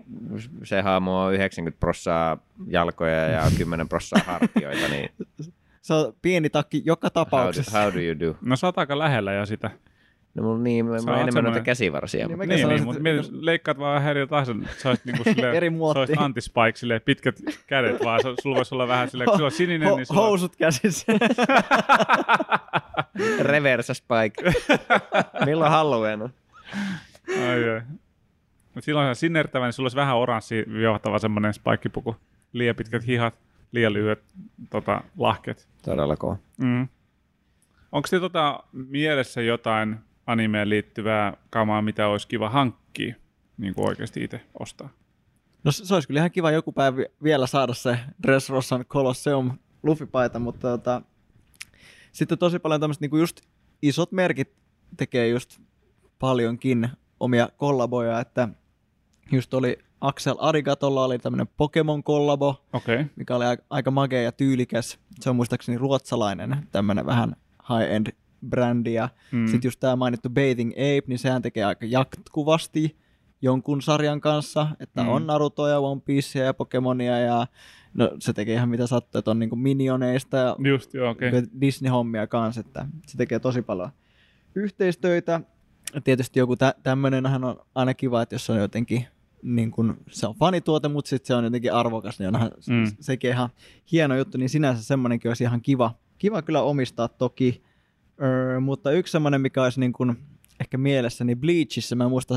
se haamu on 90 prossaa jalkoja ja 10 prossaa hartioita, niin Se on pieni takki joka how do, tapauksessa. how do you do? No sä oot aika lähellä jo sitä. No mulla niin, mä, Sä mä enemmän noita käsivarsia. Niin mutta- niin, niin, mutta että- mietit, leikkaat vaan vähän eri tason, sä olisit niinku silleen, Eri sä muottia. olisit antispike silleen, pitkät kädet vaan, se- sulla voisi olla vähän silleen, kun se on sininen, Ho- niin sulla housut käsissä. Reverse spike. Milloin Halloween on? Ai, ai. Mut silloin se sinertävä, niin sulla olisi vähän oranssi johtava semmoinen spikkipuku. Liian pitkät hihat, liian lyhyet tota, lahket. Todella kova. Mm. Onko te tota, mielessä jotain animeen liittyvää kamaa, mitä olisi kiva hankkia? niin kuin oikeasti itse ostaa. No se, se olisi kyllä ihan kiva joku päivä vi- vielä saada se Dressrossan Colosseum Luffy-paita, mutta tota, sitten tosi paljon tämmöistä niinku just isot merkit tekee just paljonkin omia kollaboja, että just oli Axel Arigatolla oli tämmöinen Pokemon-kollabo, Okei. Okay. mikä oli aika, magea ja tyylikäs. Se on muistaakseni ruotsalainen tämmöinen vähän high-end brändi. Ja Mm. sitten just tämä mainittu Bathing Ape, niin sehän tekee aika jatkuvasti jonkun sarjan kanssa, että Mm. on Narutoja, One Piecea ja Pokemonia ja no, se tekee ihan mitä sattuu, että on niinku minioneista ja Just joo. Okay. Disney-hommia kanssa, että se tekee tosi paljon yhteistöitä. Tietysti joku tä- tämmöinenhän on aina kiva, että jos on jotenkin niin kun, se on fanituote, mutta sitten se on jotenkin arvokas, niin onhan Mm. mm. sekin ihan hieno juttu, niin sinänsä semmoinenkin olisi ihan kiva, kiva kyllä omistaa toki. Öö, mutta yksi semmoinen, mikä olisi niin kun, ehkä mielessä, niin Bleachissä, mä en muista,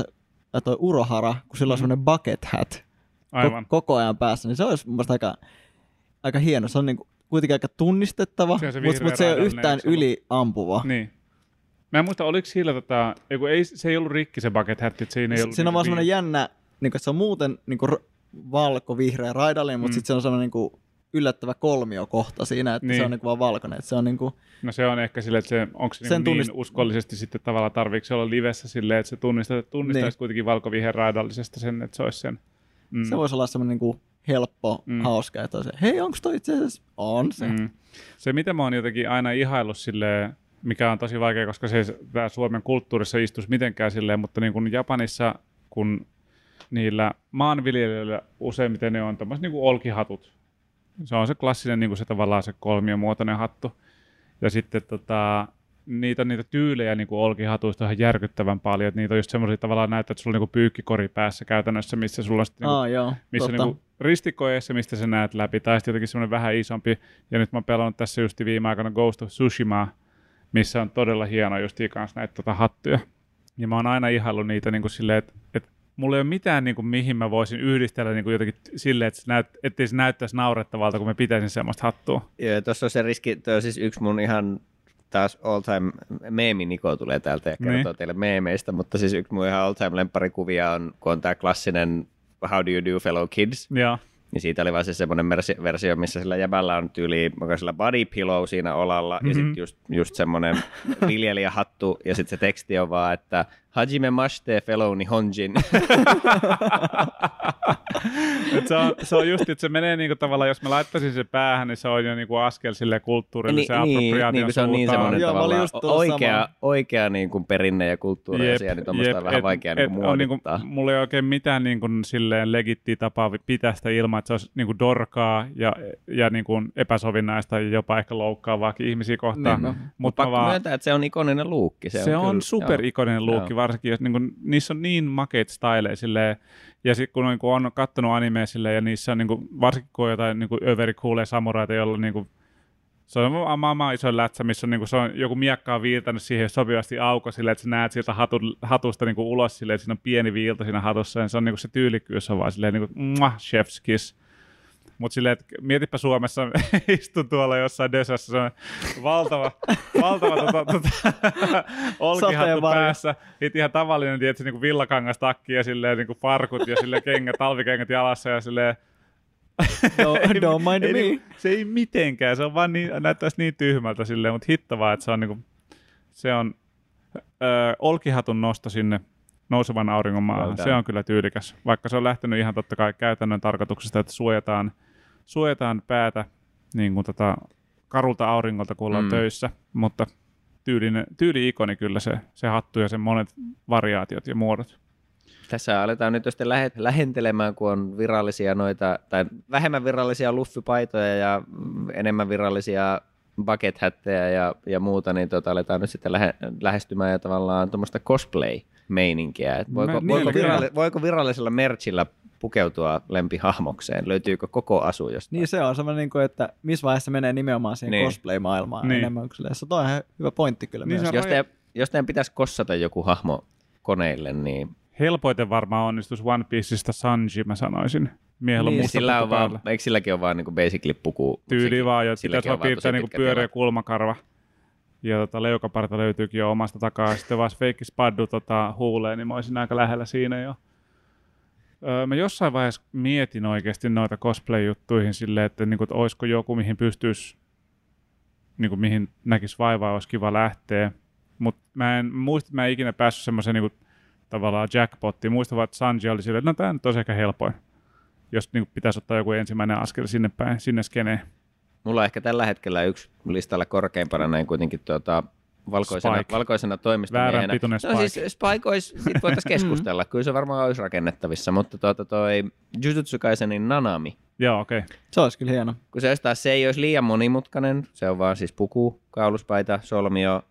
äh, toi Urohara, kun sillä on Mhm. semmoinen bucket hat ko- Aivan. koko ajan päässä, niin se olisi mun aika, aika hieno. Se on niin kuitenkin aika tunnistettava, mutta mut se ei ole yhtään ollut? yliampuva. Niin. Mä en muista, oliko sillä tota, ei, ei, se ei ollut rikki se bucket hat, että siinä ei ollut Siinä on niinku vaan semmoinen jännä, niin kuin, että se on muuten niin kuin valko-vihreä raidallinen, mutta Mm. sitten se on semmoinen niin kuin yllättävä kolmiokohta siinä, että Niin. se on niin kuin vaan valkoinen. Että se on niin kuin, No se on ehkä silleen, että se, onko se Sen niin, niin tunnist- uskollisesti sitten tavallaan tarviiko se olla livessä silleen, että se tunnistaa, tunnistaisi Niin. kuitenkin valkovihen raidallisesta sen, että se olisi sen. Mm. se voisi olla semmoinen niin kuin helppo, Mm. hauska, että se, hei, onko toi itse asiassa? On se. Mm. Se, mitä mä oon jotenkin aina ihaillut silleen, mikä on tosi vaikea, koska se ei tää Suomen kulttuurissa istuisi mitenkään silleen, mutta niin kuin Japanissa, kun niillä maanviljelijöillä useimmiten ne on tämmöiset niin kuin olkihatut. Se on se klassinen niin kuin se tavallaan se kolmiomuotoinen hattu. Ja sitten tota, niitä, niitä tyylejä niin kuin olkihatuista on ihan järkyttävän paljon. Että niitä on just semmoisia tavallaan näyttää, että sulla on niin kuin pyykkikori päässä käytännössä, missä sulla on sitten niin kuin Aa, joo, missä totta. niinku ristikko eessä, mistä sä näet läpi, tai sitten jotenkin semmoinen vähän isompi. Ja nyt mä oon pelannut tässä just viime aikoina Ghost of Tsushima, missä on todella hieno just kanssa näitä tota, hattuja. Ja mä oon aina ihaillut niitä niin kuin silleen, että, että mulla ei ole mitään, niin kuin, mihin mä voisin yhdistellä niin kuin jotenkin silleen, että se näyt, ettei se näyttäisi naurettavalta, kun mä pitäisin semmoista hattua. Joo, tuossa on se riski, tuo on siis yksi mun ihan taas all time meemi Niko tulee täältä ja kertoo Niin. teille meemeistä, mutta siis yksi mun ihan all time lempparikuvia on, kun on tämä klassinen How do you do fellow kids, Ja, niin siitä oli vaan se semmoinen versio, missä sillä jäbällä on tyyli, onko sillä body pillow siinä olalla, mm-hmm. ja sitten just, just semmoinen viljelijähattu, ja sitten se teksti on vaan, että Hajime mashite fellow nihonjin. et se, on, se on just, että se menee niinku tavallaan, jos mä laittaisin se päähän, niin se on jo niinku askel sille kulttuurillisen niin, niin, appropriaation niin, kun se on niin semmoinen Joo, tavallaan just oikea, samaa. oikea niin kuin perinne ja kulttuuri ja niin tuommoista on vähän et- vaikea et niin kuin on niinku, muodittaa. mulla ei oikein mitään niin kuin, silleen legittiä tapaa pitää sitä ilman, että se olisi niin kuin dorkaa ja, ja niin kuin epäsovinnaista ja jopa ehkä loukkaavaakin ihmisiä kohtaan. Niin, no. Mutta Pakko vaan, myöntää, että se on ikoninen luukki. Se, se on, on superikoninen joo. luukki, varsinkin jos niin kuin, niissä on niin makeita styleja silleen, ja sitten kun niin kuin on kattonut animea silleen, ja niissä on niin kuin, varsinkin kun on jotain niin kuin övericoolea samuraita, joilla niin kuin, se on maailman iso lätsä, missä on, niin kuin, se on, joku miekka on viiltänyt siihen sopivasti auko silleen, että sä näet siltä hatu, hatusta niin kuin ulos silleen, että siinä on pieni viilta siinä hatussa, ja se on niin kuin, se tyylikkyys on vaan silleen niin kuin, muah, chef's kiss. Mutta silleen, että mietipä Suomessa, istun tuolla jossain desassa, se on valtava, valtava tota, tota, olkihattu päässä. Sitten ihan tavallinen, tietysti, niin kuin villakangastakki ja silleen, niin kuin farkut ja silleen kengät, talvikengät jalassa ja silleen, Don't, don't mind ei, me. niinku, se ei mitenkään, se on vaan niin, näyttäisi niin tyhmältä silleen, mutta hittavaa, että se on, niinku, se on ö, olkihatun nosto sinne nousevan auringon maahan. Well Se on kyllä tyylikäs, vaikka se on lähtenyt ihan totta kai käytännön tarkoituksesta, että suojataan, suojataan päätä niin kuin tota, karulta auringolta, kun ollaan Mm. töissä, mutta tyylinen, tyyli-ikoni kyllä se, se hattu ja sen monet variaatiot ja muodot. Tässä aletaan nyt sitten lähe- lähentelemään, kun on virallisia noita, tai vähemmän virallisia luffipaitoja ja mm, enemmän virallisia bucket hatteja ja, ja muuta, niin tota, aletaan nyt sitten lähe, lähestymään ja tavallaan tuommoista cosplay-meininkiä. Et voiko, Mä- voiko, niin, viralli, voiko virallisella merchillä pukeutua lempihahmokseen? Löytyykö koko asu jostain? Niin se on semmoinen, niin kuin, että missä vaiheessa menee nimenomaan siihen Niin. niin. cosplay-maailmaan Niin. niin. enemmän. Kuin se on ihan hyvä pointti kyllä Niin niin myös. on- jos, te, jos teidän pitäisi kossata joku hahmo koneille, niin Helpoiten varmaan onnistus One Pieceista Sanji, mä sanoisin. Miehellä on Niin, musta sillä puku on vaan, päällä. eikö silläkin ole vaan niin basically puku? Tyyli vaan, että silläkin pitäisi on vaan piirtää niinku pitkä pyöreä kulmakarva. Ja tota, leukaparta löytyykin jo omasta takaa. Sitten vaan fake spaddu tota, huuleen, niin mä olisin aika lähellä siinä jo. Öö, mä jossain vaiheessa mietin oikeasti noita cosplay-juttuihin silleen, että, niin että olisiko joku, mihin pystyisi, niin kuin, mihin näkisi vaivaa, olisi kiva lähteä. Mutta mä en muista, että mä en ikinä päässyt semmoiseen niin tavallaan jackpottiin. Muistan vaan, että Sanji oli silleen, että no tämä nyt olisi ehkä helpoin, jos niin kuin, pitäisi ottaa joku ensimmäinen askel sinne päin, sinne skeneen. Mulla on ehkä tällä hetkellä yksi listalla korkeimpana näin kuitenkin tuota, valkoisena, Spike. valkoisena toimistomiehenä. Väärän pituinen No Spike. siis Spike olisi, sit voitaisiin keskustella, kyllä se varmaan olisi rakennettavissa, mutta tuota toi Jujutsu Kaisenin Nanami, Joo, okei. Okay. Se olisi kyllä hieno. kun se taas, se ei olisi liian monimutkainen, se on vaan siis puku, kauluspaita, solmio,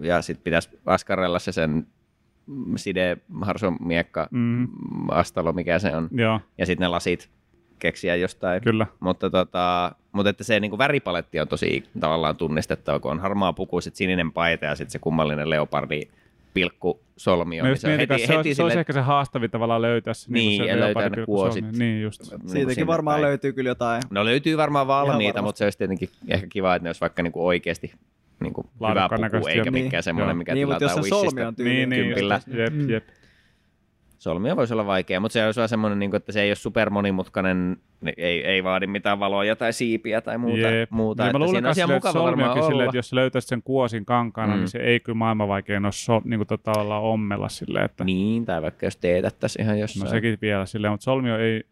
ja sitten pitäisi askarella se sen side, harsomiekka, Mm, astalo, mikä se on, joo, ja sitten ne lasit keksiä jostain. kyllä. Mutta, tota, mutta että se niin kuin väripaletti on tosi tavallaan tunnistettava, kun on harmaa puku, sitten sininen paita ja sitten se kummallinen leopardi pilkku solmio. Niin se on heti, se, heti olisi, se olisi sille, ehkä se haastavin tavallaan löytää se, Niin, se ja löytää ne kuosit. Niin just. niin Siitäkin sinne varmaan päin. löytyy kyllä jotain. No löytyy varmaan valmiita, mutta se olisi tietenkin ehkä kiva, että ne olisi vaikka niin kuin oikeasti niin kuin hyvä puku, eikä joo. mikään Niin. semmoinen, mikä Niin, mutta jos tilataan se solmi Wishistä. Niin, niin, kympillä. just, jep, Mm. jep. Solmio voisi olla vaikea, mutta se olisi vaan semmoinen, niin kuin, että se ei ole super monimutkainen, niin ei, ei vaadi mitään valoja tai siipiä tai muuta. Jep. muuta Ja että mä luulen siinä on että solmiokin silleen, olla. että jos sä löytäisit sen kuosin kankaana, Mm. niin se ei kyllä maailman vaikein ole so, niin kuin tota, olla ommella silleen, että Niin, tai vaikka jos teetättäisiin ihan jossain. no sekin vielä silleen, mutta solmio ei,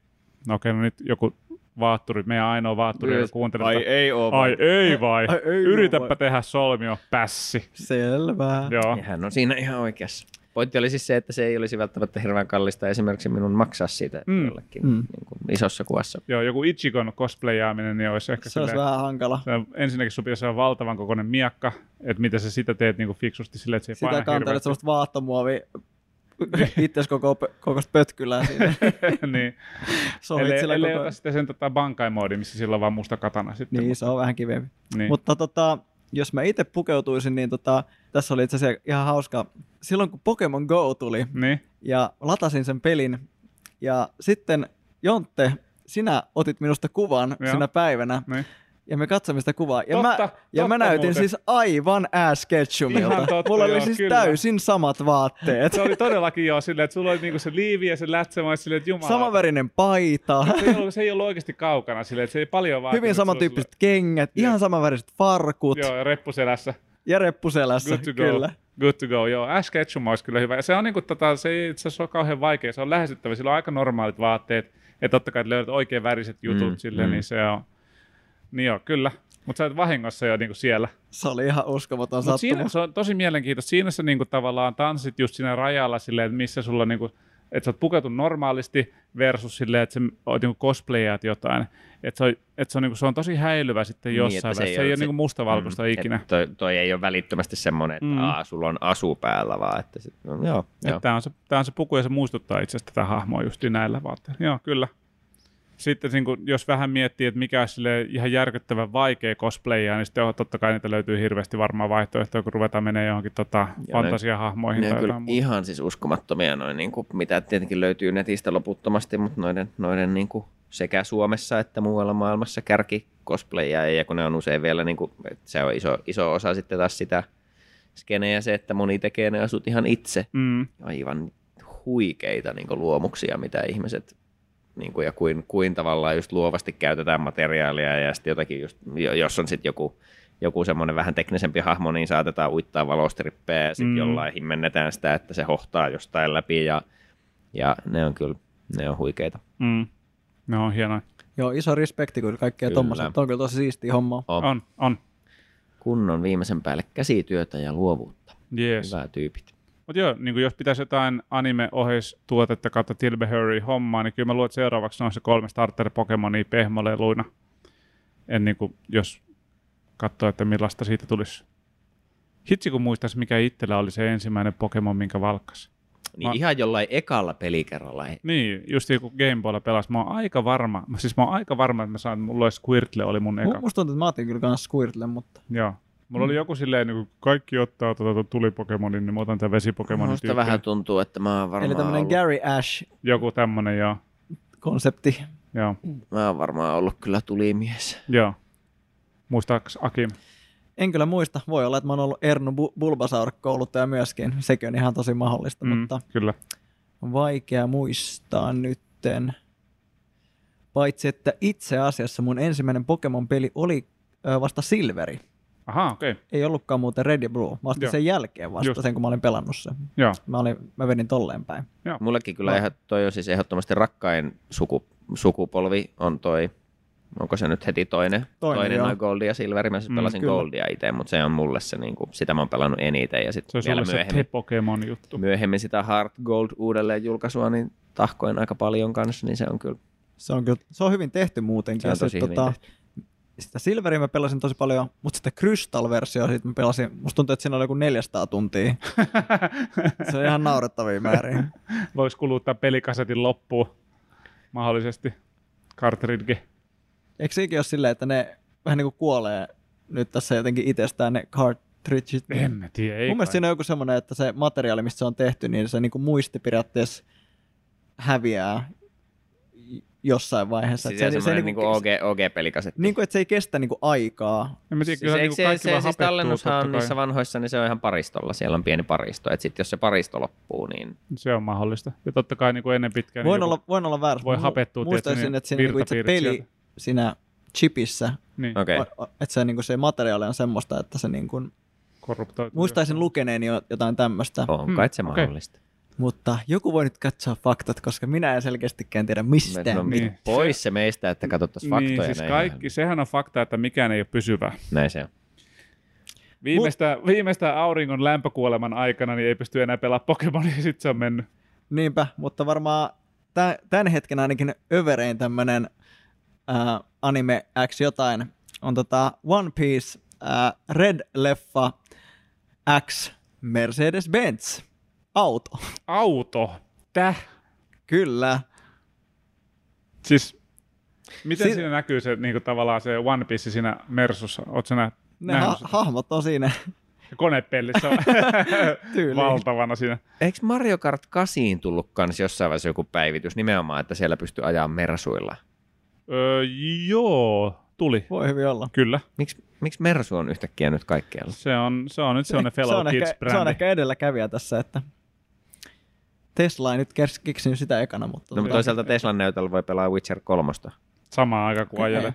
no okei, no nyt joku vaatturi, meidän ainoa vaatturi, joka kuuntelee, että ei oo. ai ei vai, Ai ei yritäpä vai. tehdä solmio, pässi. Selvä. Joo, Ja hän on siinä ihan oikeassa. Pointti oli siis se, että se ei olisi välttämättä hirveän kallista esimerkiksi minun maksaa siitä Mm. jollekin Mm. niin kuin isossa kuvassa. joo, joku Ichigon cosplayaaminen, niin olisi ehkä Se olisi vähän hankala. se ensinnäkin sun pitäisi olla valtavan kokoinen miakka, että miten sä sitä teet niin kuin fiksusti silleen, että se ei Sitä paina kantelet hirveästi. semmoista vaahtomuovia itses koko, kokoista pötkylää siinä. niin. Ellei, sillä ellei koko... ota sitten sen tota bankai-moodi, missä sillä on vaan musta katana sitten. Niin, mutta- se on vähän kivempi. niin. Mutta tota, jos mä itse pukeutuisin, niin tota, tässä oli itse asiassa ihan hauska. Silloin kun Pokemon Go tuli niin. ja latasin sen pelin ja sitten Jontte, sinä otit minusta kuvan Joo. sinä päivänä niin. Ja me katsoimme sitä kuvaa. Ja Totta, mä, ja totta mä näytin muuten. siis aivan Ash Ketchumilta. Totta, Mulla oli joo, siis kyllä. täysin samat vaatteet. Se oli todellakin joo silleen, että sulla oli niinku se liivi ja se lätsä, mä olin silleen, että jumala. Samanvärinen paita, Se ei, ollut, se ei ollut oikeasti kaukana silleen, että se ei paljon vaatinut. hyvin samantyyppiset kengät, Jep. ihan samanväriset farkut Joo, ja reppuselässä. ja reppuselässä. Good to go. Kyllä. Good to go, joo. Ash Ketchum olisi kyllä hyvä. Ja se on niinku, tota, se ei itse asiassa ole kauhean vaikea. Se on lähestyttävä. Sillä on aika normaalit vaatteet. Ja totta kai että löydät oikein väriset jutut Mm, silleen, mm. niin se on... Niin joo, kyllä. Mutta sä oot vahingossa jo niinku siellä. Se oli ihan uskomaton Mutta siinä sattuma. se on tosi mielenkiintoista. Siinä sä niinku tavallaan tanssit just siinä rajalla silleen, että missä sulla niinku, että sä oot pukeutunut normaalisti versus silleen, että sä oot niinku cosplayaat jotain. Että se on, et se on, niinku, se on tosi häilyvä sitten Niin, jossain että se vaiheessa. ei Se ei ole ole se- niinku mustavalkoista Mm, ikinä. Toi, toi, ei ole välittömästi semmoinen, että Mm. mm. Aa, sulla on asu päällä, vaan että sit, no, joo, joo. Tämä on, se, tää on se puku ja se muistuttaa itse asiassa tätä hahmoa just näillä vaatteilla. Joo, kyllä. Sitten niin kun, jos vähän miettii, että mikä on sille ihan järkyttävän vaikea cosplayia, niin sitten totta kai niitä löytyy hirveästi varmaan vaihtoehtoja, kun ruvetaan menee johonkin tota, ne- fantasiahahmoihin. Ne tai kyllä muuta. ihan siis uskomattomia noin, niin kuin, mitä tietenkin löytyy netistä loputtomasti, mutta noiden, noiden niin kuin, sekä Suomessa että muualla maailmassa kärki cosplayia, ja kun ne on usein vielä, niin kuin, että se on iso, iso osa sitten taas sitä skeneä se, että moni tekee ne asut ihan itse. Mm, Aivan huikeita niin kuin, luomuksia, mitä ihmiset niin kuin, ja kuin, kuin tavallaan just luovasti käytetään materiaalia ja sitten jotakin just, jo- jos on sitten joku, joku semmoinen vähän teknisempi hahmo, niin saatetaan uittaa valostrippejä ja sitten Mm. jollain himmennetään sitä, että se hohtaa jostain läpi ja, ja ne on kyllä, ne on huikeita. mm. Ne on hienoja. Joo, iso respekti kyllä kaikkea Kyllä. tommoista. Tuo on kyllä tosi siistiä hommaa. On, On, on. kunnon viimeisen päälle käsityötä ja luovuutta. Yes. Hyvää tyypit. Mutta joo, niin jos pitäisi jotain anime-oheistuotetta kautta Tilbehery hommaa, niin kyllä mä luulen, että seuraavaksi on se kolme starter-Pokemonia pehmoleluina. En niin kuin, jos katsoo, että millaista siitä tulisi. Hitsi kun muistaisi, mikä itsellä oli se ensimmäinen Pokemon, minkä valkkas. Niin Mä- ihan jollain ekalla pelikerralla. Niin, just kun Game Boylla pelas. Mä oon aika varma, mä- siis mä oon aika varma, että mä saan, että mulla olisi Squirtle oli mun eka. Mu- Musta tuntuu, että mä otin kyllä kans Squirtle, mutta Joo. Mulla oli joku silleen, niin kun kaikki ottaa tuota tulipokemonin, niin mä otan tämän vesipokemonin Musta tyyppiin. vähän tuntuu, että mä oon varmaan Eli tämmönen ollut, Gary Ash-konsepti. Joku tämmönen, joo. Joo. mä oon varmaan ollut kyllä tulimies. joo. Muistaaks Akim? En kyllä muista. Voi olla, että mä oon ollut Ernu Bu- Bulbasaur-kouluttaja myöskin. Sekin on ihan tosi mahdollista, mm. mutta kyllä. vaikea muistaa nytten. Paitsi, että itse asiassa mun ensimmäinen Pokemon-peli oli ö, vasta Silveri. Aha, okei. Okay. Ei ollutkaan muuten Red ja Blue, vasta Joo. sen jälkeen vasta, Just. sen kun mä olin pelannut sen. Joo. Mä, olin, mä vedin tolleen päin. Mullekin kyllä No. ihan, toi on siis ehdottomasti rakkain suku, sukupolvi on toi, onko se nyt heti toinen? Toinen, toinen joo. noin Gold ja Silver. Mä siis Mm, pelasin kyllä. Goldia itse, mutta se on mulle se, niin kuin, sitä mä oon pelannut eniten. Ja Se sitten on vielä se myöhemmin, te Pokemon juttu. myöhemmin sitä Heart Gold uudelleen julkaisua, niin tahkoin aika paljon kanssa, niin se on kyllä Se on, kyllä, se on hyvin tehty muutenkin. Se on ja tosi sit, hyvin tota, sitä Silveria mä pelasin tosi paljon, mutta sitä Crystal-versio sit mä pelasin, musta tuntuu, että siinä oli joku 400 tuntia. se on ihan naurettavia määriä. Voisi kuluttaa pelikasetin loppuun mahdollisesti. Cartridge. Eikö sekin ole silleen, että ne vähän niin kuin kuolee nyt tässä jotenkin itsestään ne cartridget? En mä tiedä, ei Mun mielestä siinä on joku semmoinen, että se materiaali, mistä se on tehty, niin se niin kuin muisti periaatteessa häviää jossain vaiheessa. Siis Että se, se, se, se, niinku niinku- OG, OG-pelikasetti. niin kuin, että se ei kestä niin kuin aikaa. En mä tiedä, Siis, niinku se, kaikki se, vaan siis hapettuu tallennushan kai. niissä vanhoissa, niin se on ihan paristolla. Siellä on pieni paristo. Et sit jos se paristo loppuu, niin Se on mahdollista. Ja totta kai niin kuin ennen pitkään Voin niin olla, voin olla väärässä. voi hapettua, Muistaisin, tiedätkö, ne että siinä niinku itse peli sieltä. siinä chipissä, niin, okei. okay. että se, niinku se materiaali on semmoista, että se niin kuin, muistaisin lukeneeni jo- jotain tämmöistä, On Hmm, kai se okei. mahdollista. Mutta joku voi nyt katsoa faktat, koska minä en selkeästikään tiedä mistään. No. Niin. Pois se meistä, että katsottaisiin faktoja. Niin, siis näin kaikki, sehän on fakta, että mikään ei ole pysyvää. Näin se on. Viimeistä, viimeistä auringon lämpökuoleman aikana niin ei pysty enää pelaamaan Pokemonia ja sitten se on mennyt. Niinpä, mutta varmaan tä- tämän hetken ainakin överein tämmönen äh, anime X jotain on tota One Piece äh, Red Leffa X Mercedes-Benz auto. Auto. Täh. Kyllä. Siis, miten Si- siinä näkyy se niin kuin tavallaan se One Piece siinä Mersussa? Oletko nä- Ne ha- sitä? hahmot on siinä Konepellissä on valtavana siinä. Eikö Mario Kart 8 tullut kans jossain vaiheessa joku päivitys nimenomaan, että siellä pystyy ajaa mersuilla? Öö, joo, tuli. Voi hyvin olla. Kyllä. Miksi miksi mersu on yhtäkkiä nyt kaikkialla? Se on, se on nyt sellainen se, Fellow on ehkä, se on ehkä edelläkävijä tässä, että Tesla ei nyt keksinyt sitä ekana, mutta... No, mutta toisaalta Teslan näytöllä voi pelaa Witcher 3. Samaan aikaan kuin ajelee.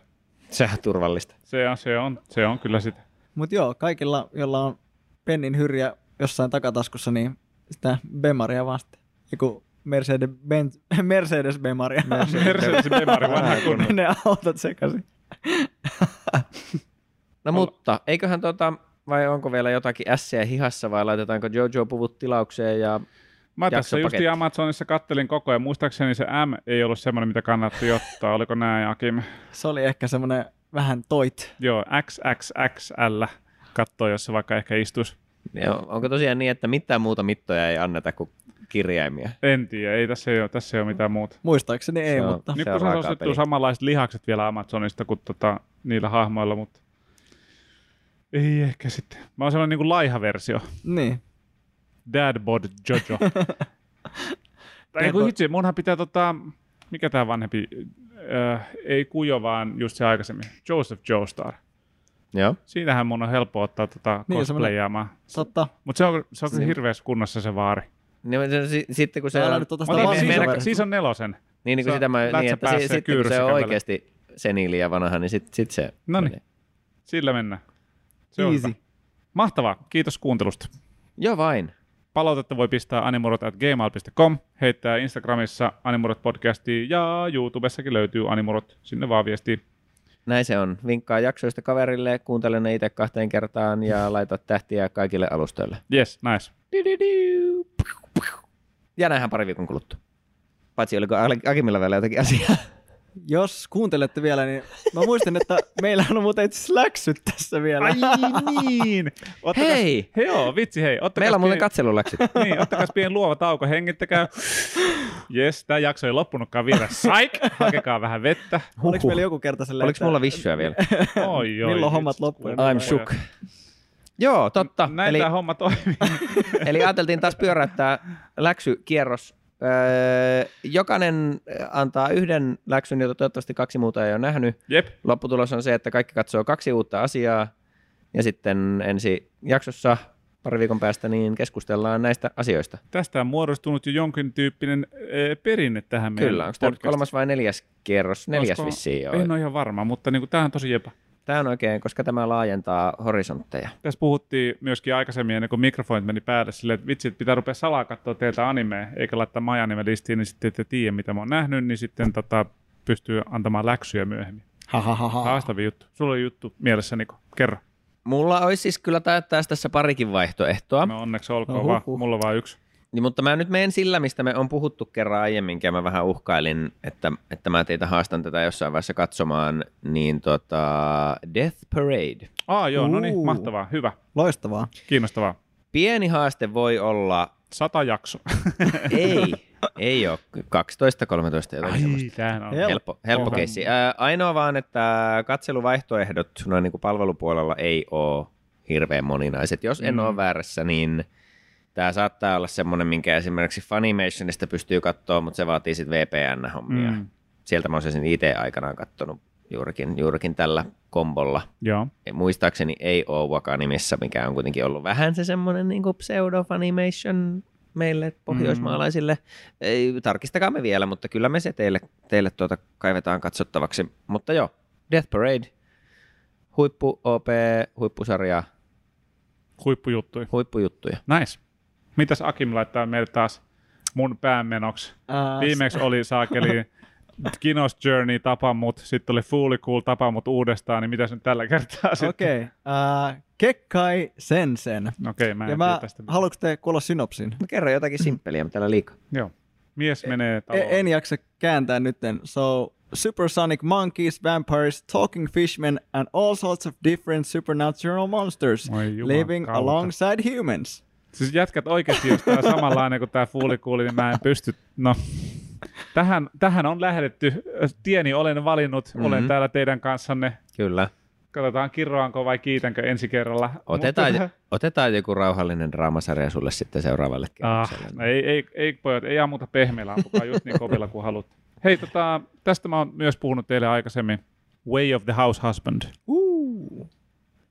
Sehän on turvallista. Se on, se on, se on kyllä sitä. Mutta joo, kaikilla, jolla on pennin hyrjä jossain takataskussa, niin sitä Bemaria vasta. Joku Mercedes, Benz, Mercedes Bemaria. Mercedes Bemari vanha kunnon. ne autot sekaisin. No mutta, eiköhän tota, vai onko vielä jotakin ässiä hihassa vai laitetaanko Jojo-puvut tilaukseen ja Mä tässä just Amazonissa kattelin koko ajan. Muistaakseni se M ei ollut semmoinen, mitä kannatti ottaa. Oliko näin, Akim? Se oli ehkä semmoinen vähän toit. Joo, XXXL kattoo, jos se vaikka ehkä istuisi. ja onko tosiaan niin, että mitään muuta mittoja ei anneta kuin kirjaimia? En tiedä, ei tässä ei ole, tässä ei ole mitään muuta. Muistaakseni ei, Se on- mutta Nyt kun on se raakaa ostettu samanlaiset lihakset vielä Amazonista kuin tota, niillä hahmoilla, mutta ei ehkä sitten. Mä oon sellainen niin kuin laiha versio. niin. Dad bod Jojo. tai kun hitsi, munhan pitää tota, mikä tää vanhempi, äh, ei Kujo, vaan just se aikaisemmin, Joseph Joestar. Joo. Siitähän mun on helppo ottaa tota Niin, cosplayaamaan. Totta. Mutta se on, se on Niin. hirveässä kunnossa se vaari. Niin, se, si- sitten kun se Älä on, nyt ota sitä me- season, meillä- vanhaa season nelosen. niin, niin kuin on sitä mä, niin, että si- ja sitten kun se on oikeasti seniili ja vanha, niin sitten sit se Noniin. menee. Sillä mennään. Se on Easy. hyvä. Mahtavaa. Kiitos kuuntelusta. Joo vain. Palautetta voi pistää animurot.gmail.com, heittää Instagramissa Animurot podcastiin ja YouTubessakin löytyy Animurot. Sinne vaan viestiin. Näin se on. Vinkkaa jaksoista kaverille, kuuntele ne itse kahteen kertaan ja laita tähtiä kaikille alustoille. Yes, nice. Ja nähdään pari viikon kuluttua. Paitsi oliko Akimilla vielä jotakin asiaa. Jos kuuntelette vielä, niin mä muistan, että meillä on muuten itse läksyt tässä vielä. Ai niin! Ottakas, Hei! Hei! Joo, vitsi hei. Ottakas Meillä on muuten katseluläksyt. niin, ottakas pieni luova tauko, hengittäkää. Jes, tämä jakso ei loppunutkaan vielä. Saik! Hakekaa vähän vettä. Oliko meillä joku kerta silleen, Oliko mulla vissyä vielä? Oi, oi, Milloin hommat loppuu? I'm shook. Joo, totta. Näin Eli, tämä homma toimii. eli ajateltiin taas pyöräyttää läksykierros. Öö, jokainen antaa yhden läksyn, jota toivottavasti kaksi muuta ei ole nähnyt. Jep. Lopputulos on se, että kaikki katsoo kaksi uutta asiaa. Ja sitten ensi jaksossa pari viikon päästä, niin keskustellaan näistä asioista. Tästä on muodostunut jo jonkin tyyppinen perinne tähän meidän Kyllä, onko tämä kolmas vai neljäs kierros? Neljäs Olisiko- vissiin jo. En ole ihan varma, mutta niin tämä on tosi jepä. Tämä on oikein, koska tämä laajentaa horisontteja. Tässä puhuttiin myöskin aikaisemmin, ennen kuin mikrofonit meni päälle, silleen, että vitsi, että pitää rupea salaa katsoa teiltä animea, eikä laittaa majanime listiin, niin sitten ette tiedä, mitä mä oon nähnyt, niin sitten tota, pystyy antamaan läksyjä myöhemmin. Ha, ha, ha, ha. Haastavin juttu. Sulla oli juttu mielessä, Niko. Kerro. Mulla olisi siis kyllä taas tässä parikin vaihtoehtoa, No onneksi olkoon, Oho, vaan, huh. mulla on vain yksi. Niin, mutta mä nyt menen sillä, mistä me on puhuttu kerran aiemminkin, ja mä vähän uhkailin, että, että mä teitä haastan tätä jossain vaiheessa katsomaan, niin tota, Death Parade. Aa joo, no niin, mahtavaa, hyvä, Loistavaa. kiinnostavaa. Pieni haaste voi olla, Sata jakso. ei, ei ole, 12-13 jotain semmoista. tämähän on. Hel- Helppo, helppo Oho. keissi. Ää, ainoa vaan, että katseluvaihtoehdot noin niin kuin palvelupuolella ei ole hirveän moninaiset. Jos en mm. ole väärässä, niin tämä saattaa olla semmoinen, minkä esimerkiksi Funimationista pystyy katsoa, mutta se vaatii sitten VPN-hommia. Mm. Mm. Sieltä mä oon sen itse aikanaan katsonut juurikin, juurikin tällä kombolla. Joo. Muistaakseni ei ole Waka-nimissä, mikä on kuitenkin ollut vähän se semmoinen niin pseudo-funimation meille pohjoismaalaisille. Ei, tarkistakaa me vielä, mutta kyllä me se teille, teille tuota kaivetaan katsottavaksi. Mutta joo, Death Parade, huippu OP, huippusarja, Huippujuttuja. huippujuttuja. Nice. Mitäs Akim laittaa meille taas mun päämenoksi? Ää, Viimeksi oli saakeli Kinos Journey tapa mut, sitten oli Fully Cool tapa mut uudestaan, niin mitäs nyt tällä kertaa sitten? Okei. Okay. Kekkai Sensen. Okei, mä en Ja tiedä mä, tästä. haluatko te kuulla synopsin? Mä kerron jotakin simppeliä, täällä liikaa. Joo. Mies menee taloon. E- en jaksa kääntää nytten. So, supersonic monkeys, vampires, talking fishmen, and all sorts of different supernatural monsters living kautta. alongside humans. Siis jätkät oikeasti, jos on samanlainen kuin tää Fully Cool, niin mä en pysty... No, tähän, tähän on lähdetty. Tieni olen valinnut, mm-hmm. olen Mhm. täällä teidän kanssanne. Kyllä. Katsotaan kirroanko vai kiitänkö ensi kerralla. Otetaan, Mutta- otetaan joku rauhallinen draamasarja sulle sitten seuraavalle Ah, kerrokselle. ei, ei, ei, pojat, ei ammuta pehmeillä, ampukaa just niin kovilla kuin haluat. Hei, tota, tästä mä oon myös puhunut teille aikaisemmin. Way of the House Husband. Uh.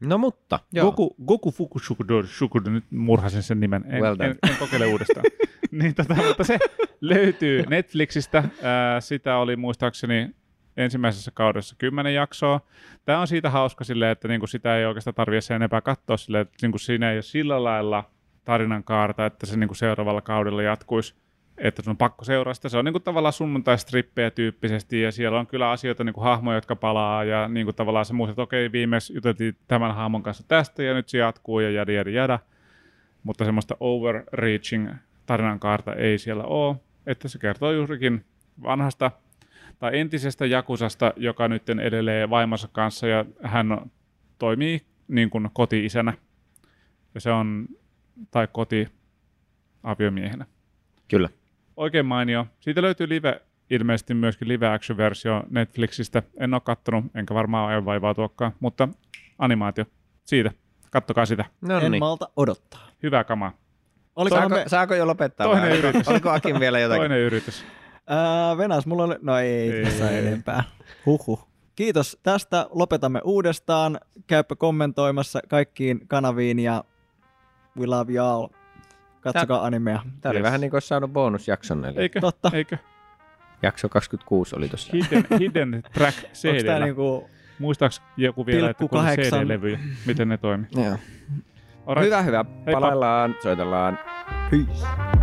No mutta, joo. Goku, Goku Fukushukudo, Shukudo, nyt murhasin sen nimen, en, Well done. en, en kokeile uudestaan. niin, tota, mutta se löytyy Netflixistä, Ää, sitä oli muistaakseni ensimmäisessä kaudessa kymmenen jaksoa. Tämä on siitä hauska silleen, että niinku sitä ei oikeastaan tarvitse sen enempää katsoa silleen, että niinku siinä ei ole sillä lailla tarinan kaarta, että se niinku seuraavalla kaudella jatkuisi että sun on pakko seuraa sitä. Se on niinku tavallaan sunnuntai-strippejä tyyppisesti, ja siellä on kyllä asioita, niinku hahmoja, jotka palaa, ja niinku tavallaan se muistat, että okei, viimeis juteltiin tämän hahmon kanssa tästä, ja nyt se jatkuu, ja jada, jada, jada. Mutta semmoista overreaching tarinan kaarta ei siellä ole, että se kertoo juurikin vanhasta tai entisestä Jakusasta, joka nyt edelleen vaimonsa kanssa, ja hän toimii niin kuin koti-isänä, ja se on, tai koti-aviomiehenä Kyllä. Oikein mainio. Siitä löytyy live, ilmeisesti myöskin live action versio Netflixistä. En ole kattonut, enkä varmaan aio vaivautuakaan, mutta animaatio. Siitä. Kattokaa sitä. No en niin. malta odottaa. Hyvää kamaa. Olikohan Saako, me... saako jo lopettaa? Toinen vai oliko, yritys. oliko Akin vielä jotakin? Toinen yritys. Ää, Venas, mulla oli... No ei, Ei. ei. tässä enempää. Huhhuh. Kiitos tästä. Lopetamme uudestaan. Käypä kommentoimassa kaikkiin kanaviin ja we love you all. Katsokaa animea. Tämä oli Yes. vähän niin kuin olisi saanut bonusjakson, eli Eikö? Totta. Eikö? jakso 26 oli tuossa. Hidden, hidden track Onko tää CD. niinku... Muistaaks joku vielä, että kun? CD-levyjä, miten ne toimii? Joo. Hyvä, hyvä. Palaillaan, soitellaan. Peace.